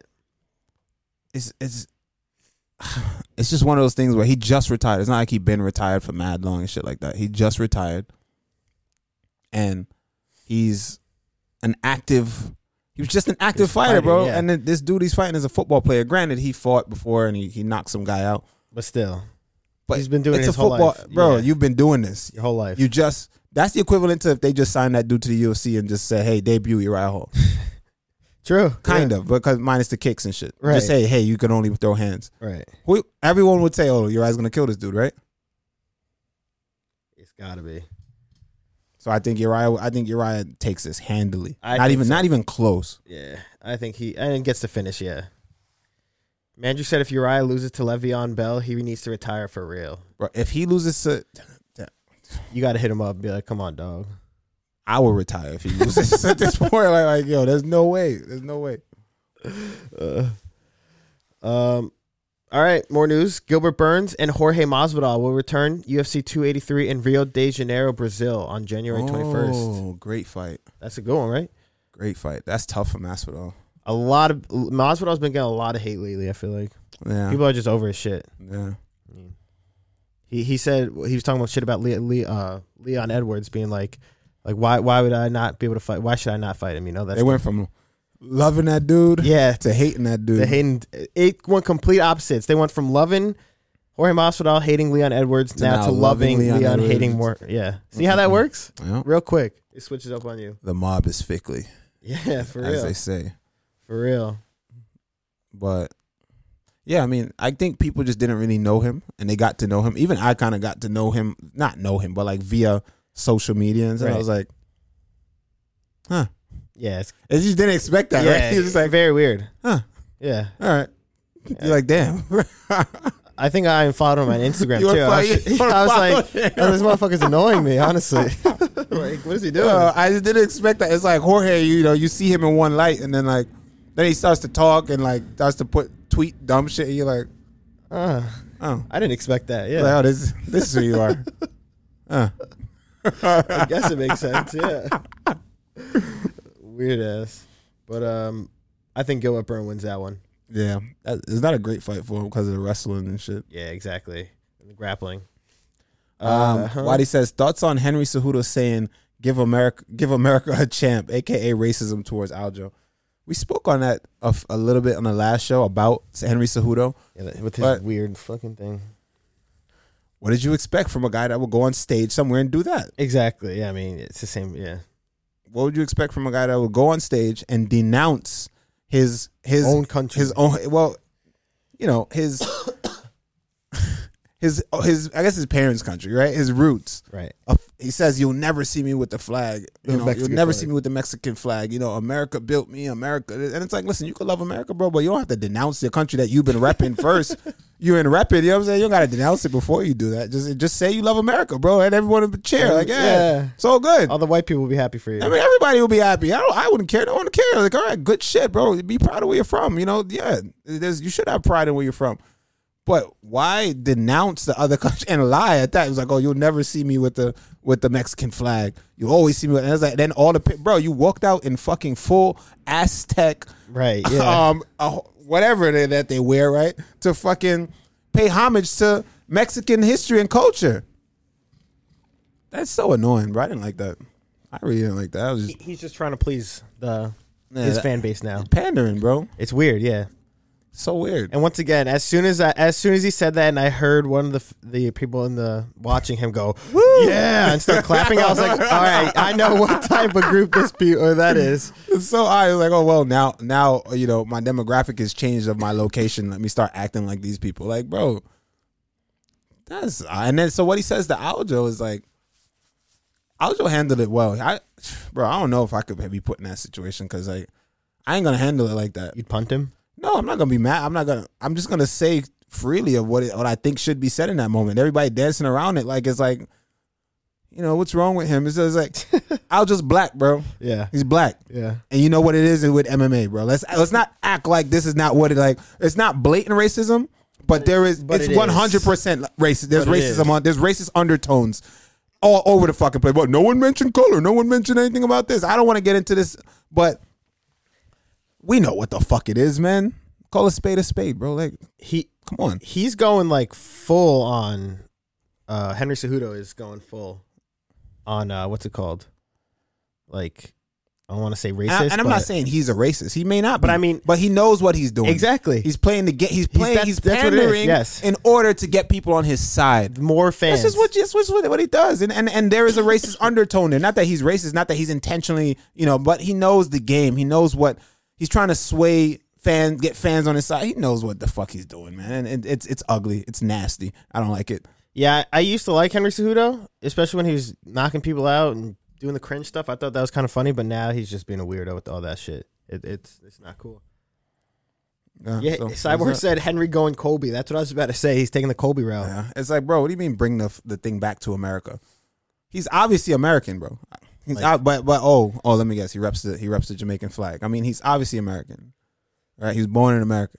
It's it's it's just one of those things where he just retired. It's not like he been retired for mad long and shit like that. He just retired, and he's an active. He was just an active He's fighter, fighting, bro. yeah. And then this dude he's fighting is a football player. Granted, he fought before and he, he knocked some guy out. But still, But he's been doing it's it his a whole football, life, bro. Yeah. You've been doing this. your whole life. You just that's the equivalent to if they just signed that dude to the UFC and just said, "Hey, debut Uriah Hall." True. Kind Yeah. of, because minus the kicks and shit. Right. Just say, "Hey, you can only throw hands." Right. Who, everyone would say, "Oh, Uriah's gonna kill this dude," right? It's got to be. So I think Uriah, I think Uriah takes this handily. I not even, so. not even close. Yeah, I think he and gets the finish. Yeah. Mandrew said if Uriah loses to Le'Veon Bell, he needs to retire for real. Bro, if he loses to, You got to hit him up and be like, come on, dog. I will retire if he loses at this point. Like, like, yo, there's no way. There's no way. Uh, um, all right, more news. Gilbert Burns and Jorge Masvidal will return UFC 283 in Rio de Janeiro, Brazil on January 21st. Oh, great fight. That's a good one, right? Great fight. That's tough for Masvidal. A lot of Masvidal's been getting a lot of hate lately. I feel like Yeah. people are just over his shit. yeah. He he said he was talking about shit about uh, Leon Edwards being like, like why why would I not be able to fight? Why should I not fight him? You know that's They went from loving that dude yeah to hating that dude. the hating it went complete opposites. They went from loving Jorge Masvidal, hating Leon Edwards, now, now to loving loving Leon, Leon hating more. Yeah, see how that works? Yeah. Real quick, it switches up on you. The mob is fickly, Yeah, for real. as they say. For real. But yeah, I mean, I think people just didn't really know him, and they got to know him. Even I kind of got to know him, not know him, but like via social media, and so I was like, huh. Yeah, I just didn't expect that, yeah, right? He was just like, very weird. huh, Yeah, all right. You're like, damn. I think I followed him on Instagram too. I was, I was like, oh, this motherfucker's annoying me. Honestly, like, what is he doing? Uh, I just didn't expect that. It's like Jorge, you know, you see him in one light, and then like, then he starts to talk and like starts to put tweet dumb shit, and you're like, Uh, oh, I didn't expect that. yeah. Yeah, oh this this is who you are. uh. I guess it makes sense. Yeah, weird ass. But um, I think Gilbert Burn wins that one. Yeah, that, it's not a great fight for him because of the wrestling and shit. Yeah, exactly. And the grappling. Um, Uh-huh. Waddy says thoughts on Henry Cejudo saying "Give America, give America a champ," aka racism towards Aljo. We spoke on that a, f- a little bit on the last show about Henry Cejudo. Yeah, with his weird fucking thing. What did you expect from a guy that would go on stage somewhere and do that? Exactly. Yeah, I mean, it's the same. Yeah. what would you expect from a guy that would go on stage and denounce his his Own country. his own well, you know his his his I guess his parents' country, right? His roots. right. Uh, He says, "You'll never see me with the flag. You know, you'll never flag. see me with the Mexican flag. You know, America built me. America." And it's like, listen, you can love America, bro, but you don't have to denounce the country that you've been repping first. You're in repping. You know what I'm saying? You don't got to denounce it before you do that. Just just say you love America, bro, and everyone would cheer. Like, yeah, Yeah. so good. All the white people will be happy for you. I mean, everybody will be happy. I don't. I wouldn't care. No one care. Like, all right, good shit, bro. Be proud of where you're from. You know, yeah. There's you should have pride in where you're from. But why denounce the other country and lie at that? It was like, oh, you'll never see me with the with the Mexican flag. You always see me. With, and it's like, then all the bro, you walked out in fucking full Aztec, right. Yeah. um, uh, whatever they, that they wear, right, to fucking pay homage to Mexican history and culture. That's so annoying, bro. I didn't like that. I really didn't like that. I was just He- He's just trying to please the Yeah, his that- fan base now. pandering, bro. It's weird, yeah. So weird. And once again, as soon as I, as soon as he said that, and I heard one of the the people in the watching him go, yeah, and start clapping, I was like, all right, I know what type of group this be or uh, that is. It's so I was like, oh well, now now you know my demographic has changed of my location. Let me start acting like these people. Like, bro, that's and then so what he says to Aljo is like, Aljo handled it well. I, bro, I don't know if I could be put in that situation because like I ain't gonna handle it like that. You'd punt him. No, I'm not gonna be mad. I'm not gonna. I'm just gonna say freely of what it, what I think should be said in that moment. Everybody dancing around it like it's like, you know, what's wrong with him? It's just like I'll just black, bro. Yeah, He's black. yeah. And you know what it is with MMA, bro. Let's let's not act like this is not what it like. It's not blatant racism, but there is. but it's it is. one hundred percent racist. There's But racism on. There's racist undertones all over the fucking place. But no one mentioned color. No one mentioned anything about this. I don't want to get into this, but we know what the fuck it is, man. Call a spade a spade, bro. Like, He come on. he's going like full on. Uh, Henry Cejudo is going full on uh, what's it called? Like, I don't want to say racist, And, I, and I'm not saying he's a racist. He may not, But be, I mean- but he knows what he's doing. exactly. He's playing the game. He's playing. that's- He's, that's is, pandering yes. in order to get people on his side. more fans. This is what just what, what he does, and, and and there is a racist undertone there. Not that he's racist, not that he's intentionally, you know, but he knows the game. He knows what he's trying to sway fans, get fans on his side. He knows what the fuck he's doing, man. And it's it's ugly. It's nasty. I don't like it. Yeah, I used to like Henry Cejudo, especially when he was knocking people out and doing the cringe stuff. I thought that was kind of funny, but now he's just being a weirdo with all that shit. It, it's it's not cool. Yeah, so, Cyborg said Henry going Colby. That's what I was about to say. He's taking the Colby route. yeah. it's like, bro, what do you mean bring the the thing back to America? He's obviously American, bro. He's Like- but but oh oh, let me guess. He reps the he reps the Jamaican flag. I mean, he's obviously American, right? He was born in America.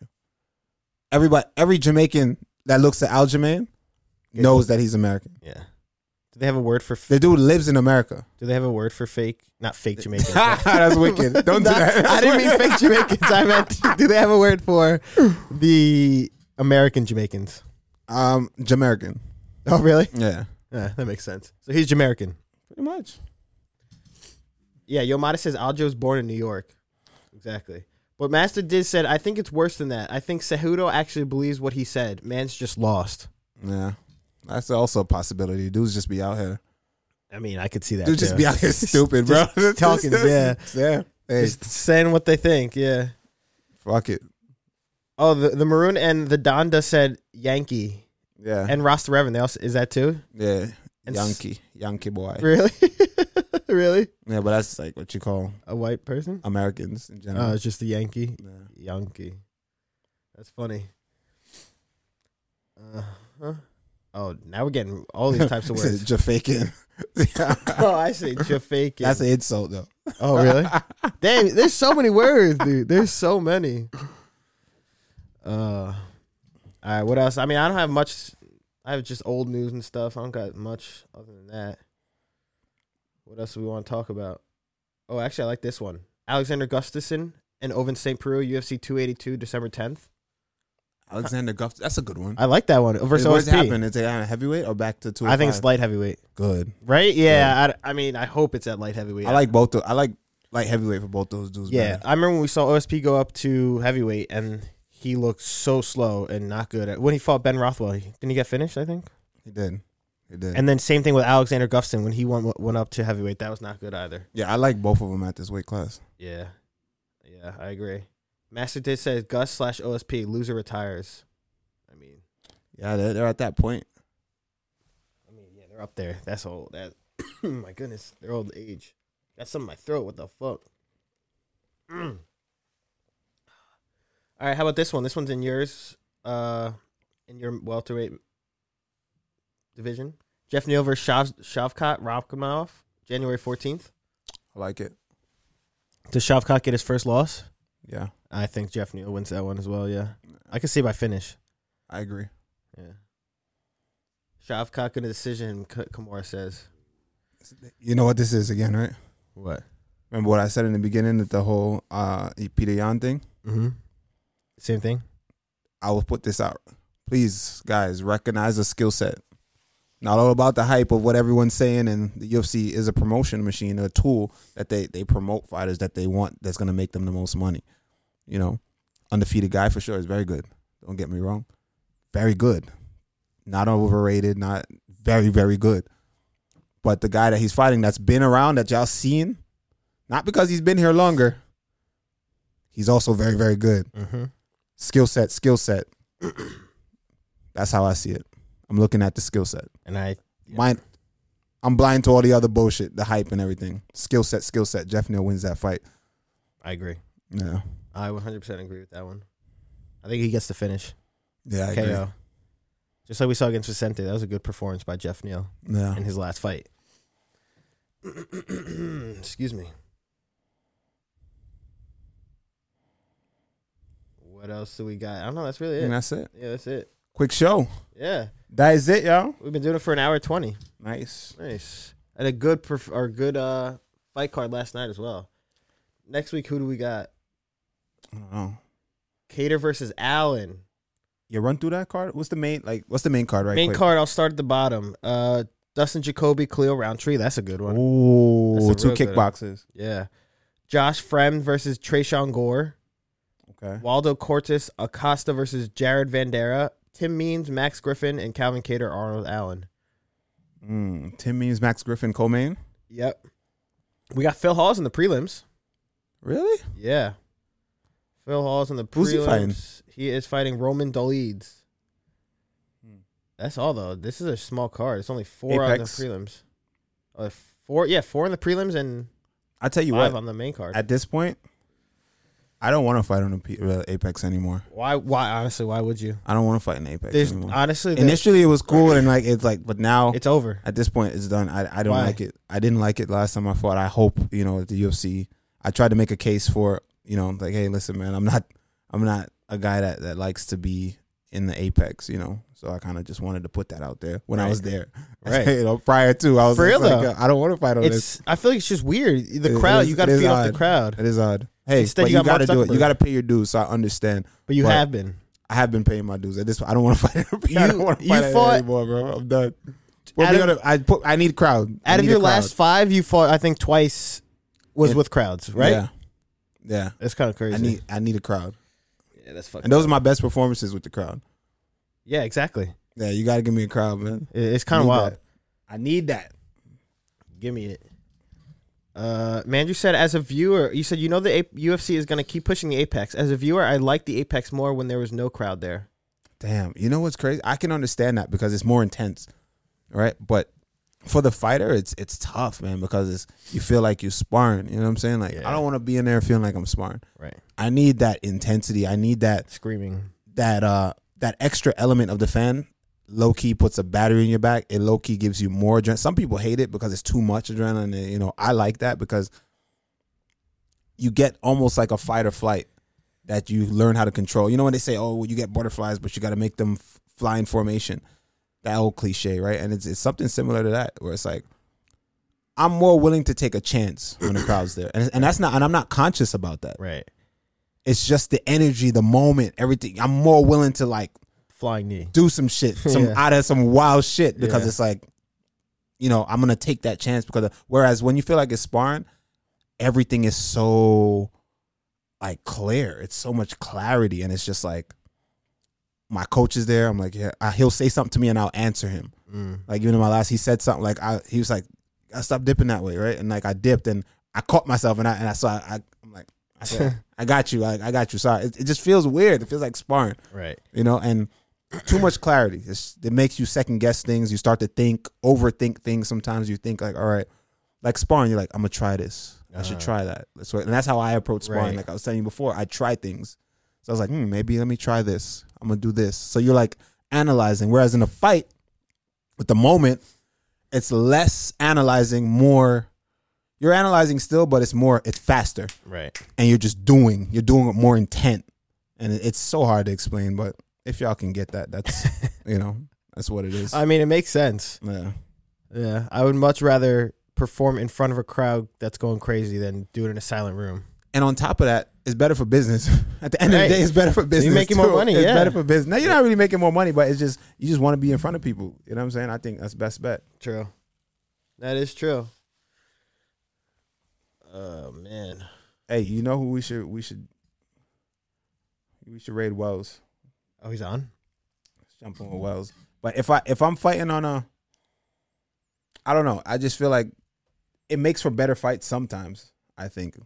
Everybody, every Jamaican that looks at Aljamain knows that he's American. Yeah. Do they have a word for? F- The dude lives in America. do they have a word for fake? Not fake Jamaicans. That's wicked. Don't do that. I didn't mean fake Jamaicans. I meant do they have a word for the American Jamaicans? Um, Jamaican. Oh, really? Yeah, Yeah, that makes sense. So he's Jamaican. pretty much. Yeah, Yomada says Aljo was born in New York. Exactly. But Master Diz said, I think it's worse than that. I think Cejudo actually believes what he said. Man's just lost. Yeah, that's also a possibility. Dudes just be out here. I mean, I could see that. Dudes just be out here stupid, bro. Talking, yeah. yeah. Hey, Just saying what they think, yeah. fuck it. Oh, the, the Maroon and the Donda said Yankee. Yeah, And Ross the Reverend, they also, is that too? yeah. And Yankee, Yankee boy. Really? really? Yeah, but that's like what you call A white person? Americans in general. Oh, it's just a Yankee. yeah. Yankee. That's funny. Uh, huh? Oh, now we're getting all these types of words. Jafakin. oh, I say Jafake. That's an insult though. Oh, really? Damn, there's so many words, dude. There's so many. Uh, all right. What else? I mean, I don't have much. I have just old news and stuff. I don't got much other than that. What else do we want to talk about? Oh, actually, I like this one. Alexander Gustafsson and Ovince St. Preux, UFC 282, December 10th. Alexander Guff. That's a good one. I like that one versus What's OSP. happened? Is it at heavyweight or back to two? I think it's oh light heavyweight, good. right? Yeah. I, I mean, I hope it's at light heavyweight. I like both. Of, I like light heavyweight for both those dudes. Yeah, better. I remember when we saw OSP go up to heavyweight, and he looked so slow and not good. At, when he fought Ben Rothwell, he- didn't he get finished? I think. he did. It did. And then same thing with Alexander Gustafsson when he went went up to heavyweight. That was not good either. yeah, I like both of them at this weight class. Yeah, yeah, I agree. Master Diz says Gus slash OSP loser retires. I mean, Yeah, they're, they're at that point. I mean, yeah, they're up there. That's old. That my goodness, they're old age. Got something in my throat. What the fuck? Mm. All right, how about this one? This one's in yours, uh, in your welterweight division. Geoff Neal versus Shav- Shavkat Rakhmonov, January fourteenth. I like it. Does Shavkat get his first loss? Yeah, I think Geoff Neal wins that one as well. Yeah, I can see by finish. I agree. Yeah. Shavkat in a decision. K- Kimura says. You know what this is again, right? What? Remember what I said in the beginning that the whole uh Petr Yan thing? Mm-hmm. Same thing. I will put this out. Please, guys, recognize the skill set. Not all about the hype of what everyone's saying, and the UFC is a promotion machine, a tool that they they promote fighters that they want that's gonna make them the most money. You know, undefeated guy for sure is very good. Don't get me wrong, very good. Not overrated, not very very good. But the guy that he's fighting that's been around that y'all seen, not because he's been here longer. He's also very very good Mm-hmm. skill set, skill set. That's how I see it. I'm looking at the skill set. And I. yeah. Mine, I'm blind to all the other bullshit, the hype and everything. Skill set, skill set. Geoff Neal wins that fight. I agree. Yeah, I 100% agree with that one. I think he gets the finish. yeah, I KO. agree. Just like we saw against Vicente. That was a good performance by Geoff Neal Yeah, in his last fight. Excuse me. What else do we got? I don't know. That's really it. and that's it. Yeah, that's it. Quick show. Yeah, That is it, y'all. we've been doing it for an hour twenty. Nice. Nice. And a good perf- or good uh fight card last night as well. Next week, who do we got? I don't know. Kattar versus Allen. You run through that card. What's the main like? What's the main card right Main quick? card. I'll start at the bottom. Uh, Dustin Jacoby, Khalil Rountree. That's a good one. Ooh, two kickboxes. Yeah. Josh Fremd versus Tresean Gore. Okay. Waldo Cortis Acosta versus Jared Vanderaa. Tim Means, Max Griffin, and Calvin Kattar Arnold Allen. Mm, Tim Means, Max Griffin, co-main. Yep. We got Phil Hawes in the prelims. Really? Yeah. Phil Hawes in the prelims. Who's he fighting? He is fighting Roman Dolidze. Hmm. That's all though. This is a small card. It's only four Apex. on the prelims. Uh, four, yeah, four in the prelims and I tell you five what. on the main card. At this point, I don't want to fight on the uh, Apex anymore. why? Why? Honestly, why would you? I don't want to fight in Apex There's anymore. honestly, Initially, it was cool and like it's like, but now it's over. at this point, it's done. I I don't Why? like it. I didn't like it last time I fought. I hope you know at the UFC. I tried to make a case for you know like, hey, listen, man, I'm not I'm not a guy that that likes to be in the Apex. You know, so I kind of just wanted to put that out there when I was there. Right. you know, prior to I was For real, like, though. I don't want to fight on this. It's. I feel like it's just weird. The It crowd. is- you got to it feed off the crowd, It is odd. Hey, Instead, but you got to do it. You got to pay your dues. So I understand. but you But- have been. I have been paying my dues. At this, point, I don't want to fight. I You- don't want to you fight fought- anymore, bro. I'm done. Well, we of- gotta, I put. I need crowd. I Out of your last five, you fought. I think twice was Yeah. with crowds, right? Yeah, yeah. That's kind of crazy. I need. I need a crowd, Yeah, that's fucking. and those are my best performances with the crowd. yeah, exactly. Yeah, you got to give me a crowd, man. It's kind of wild. that. I need that. Give me it. Uh, man, you said as a viewer, you said you know the A- UFC is going to keep pushing the Apex. As a viewer, I like the Apex more when there was no crowd there. Damn. You know what's crazy? I can understand that because it's more intense, right? But for the fighter, it's it's tough, man, because it's you feel like you're sparring. You know what I'm saying? Like Yeah. I don't want to be in there feeling like I'm sparring. Right. I need that intensity. I need that Screaming. that uh that extra element of the fan low key puts a battery in your back. It low key gives you more adrenaline. Some people hate it because it's too much adrenaline. And, you know, I like that because you get almost like a fight or flight that you learn how to control. You know when they say, "Oh, well, you get butterflies, but you got to make them f- fly in formation." That old cliche, right? And it's it's something similar to that, where it's like. I'm more willing to take a chance when the crowd's there, and, and that's not, and I'm not conscious about that. Right. It's just the energy, the moment, everything. I'm more willing to like Flying knee. do some shit, some Yeah. out of some wild shit because Yeah. it's like, you know, I'm gonna take that chance because whereas when you feel like it's sparring, everything is so like clear. It's so much clarity, and it's just like my coach is there. I'm like, yeah. I, he'll say something to me and I'll answer him. Mm. Like even in my last, he said something like I he was like, I stopped dipping that way, right? And like I dipped and I caught myself and I and I saw I, I'm like I said I got you, like I got you. Sorry, it, it just feels weird. It feels like sparring, Right. you know. And too much clarity. It's, it makes you second guess things. You start to think, overthink things. Sometimes you think like, all right, like sparring. You're like, I'm gonna try this. I should Uh-huh. try that. That's what, and that's how I approach sparring. Right. Like I was telling you before, I try things. So I was like, hmm, maybe let me try this. I'm gonna do this. So you're like analyzing. Whereas in a fight, with the moment, it's less analyzing, more. You're analyzing still, but it's more. It's faster, Right. and you're just doing. You're doing it more intent, and it's so hard to explain. But if y'all can get that, that's you know that's what it is. I mean, it makes sense. yeah. Yeah. I would much rather perform in front of a crowd that's going crazy than do it in a silent room. And on top of that, it's better for business. At the end of the day, it's better for business. You making more money, It's yeah. better for business. Now you're not really making more money, but it's just you just want to be in front of people. You know what I'm saying? I think that's best bet. True. That is true. Oh man. Hey, you know who we should we should we should raid Wells. Oh, he's on. Let's jump on with Wells. But if I if I'm fighting on a I don't know. I just feel like it makes for better fights sometimes, I think.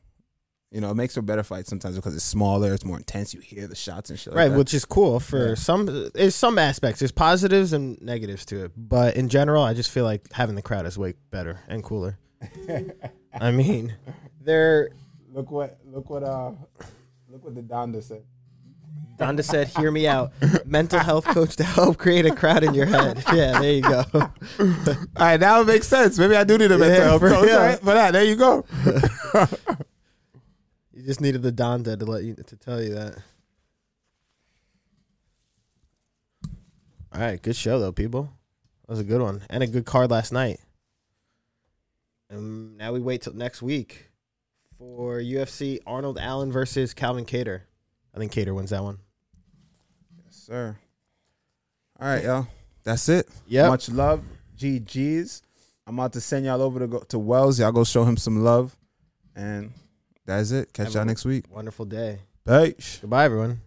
You know, it makes for better fights sometimes because it's smaller, it's more intense, you hear the shots and shit. like right, that. which is cool for Yeah. some. There's some aspects. There's positives and negatives to it, but in general, I just feel like having the crowd is way better and cooler. I mean, they're. look what look what uh look what the Donda said. Donda said, "Hear me out, mental health coach to help create a crowd in your head." Yeah, there you go. All right, now it makes sense. Maybe I do need a mental Yeah, health coach. yeah. Right? But there you go. You just needed the Donda to let you to tell you that. All right, good show though, people. That was a good one and a good card last night. And now we wait till next week for UFC Arnold Allen versus Calvin Kattar. I think Kattar wins that one. Yes, sir. All right, y'all. That's it. Yep. Much love. GG's. I'm about to send y'all over to go to Wells. Y'all go show him some love. And that's it. Catch Have y'all next week. Wonderful day. Bye. Goodbye, everyone.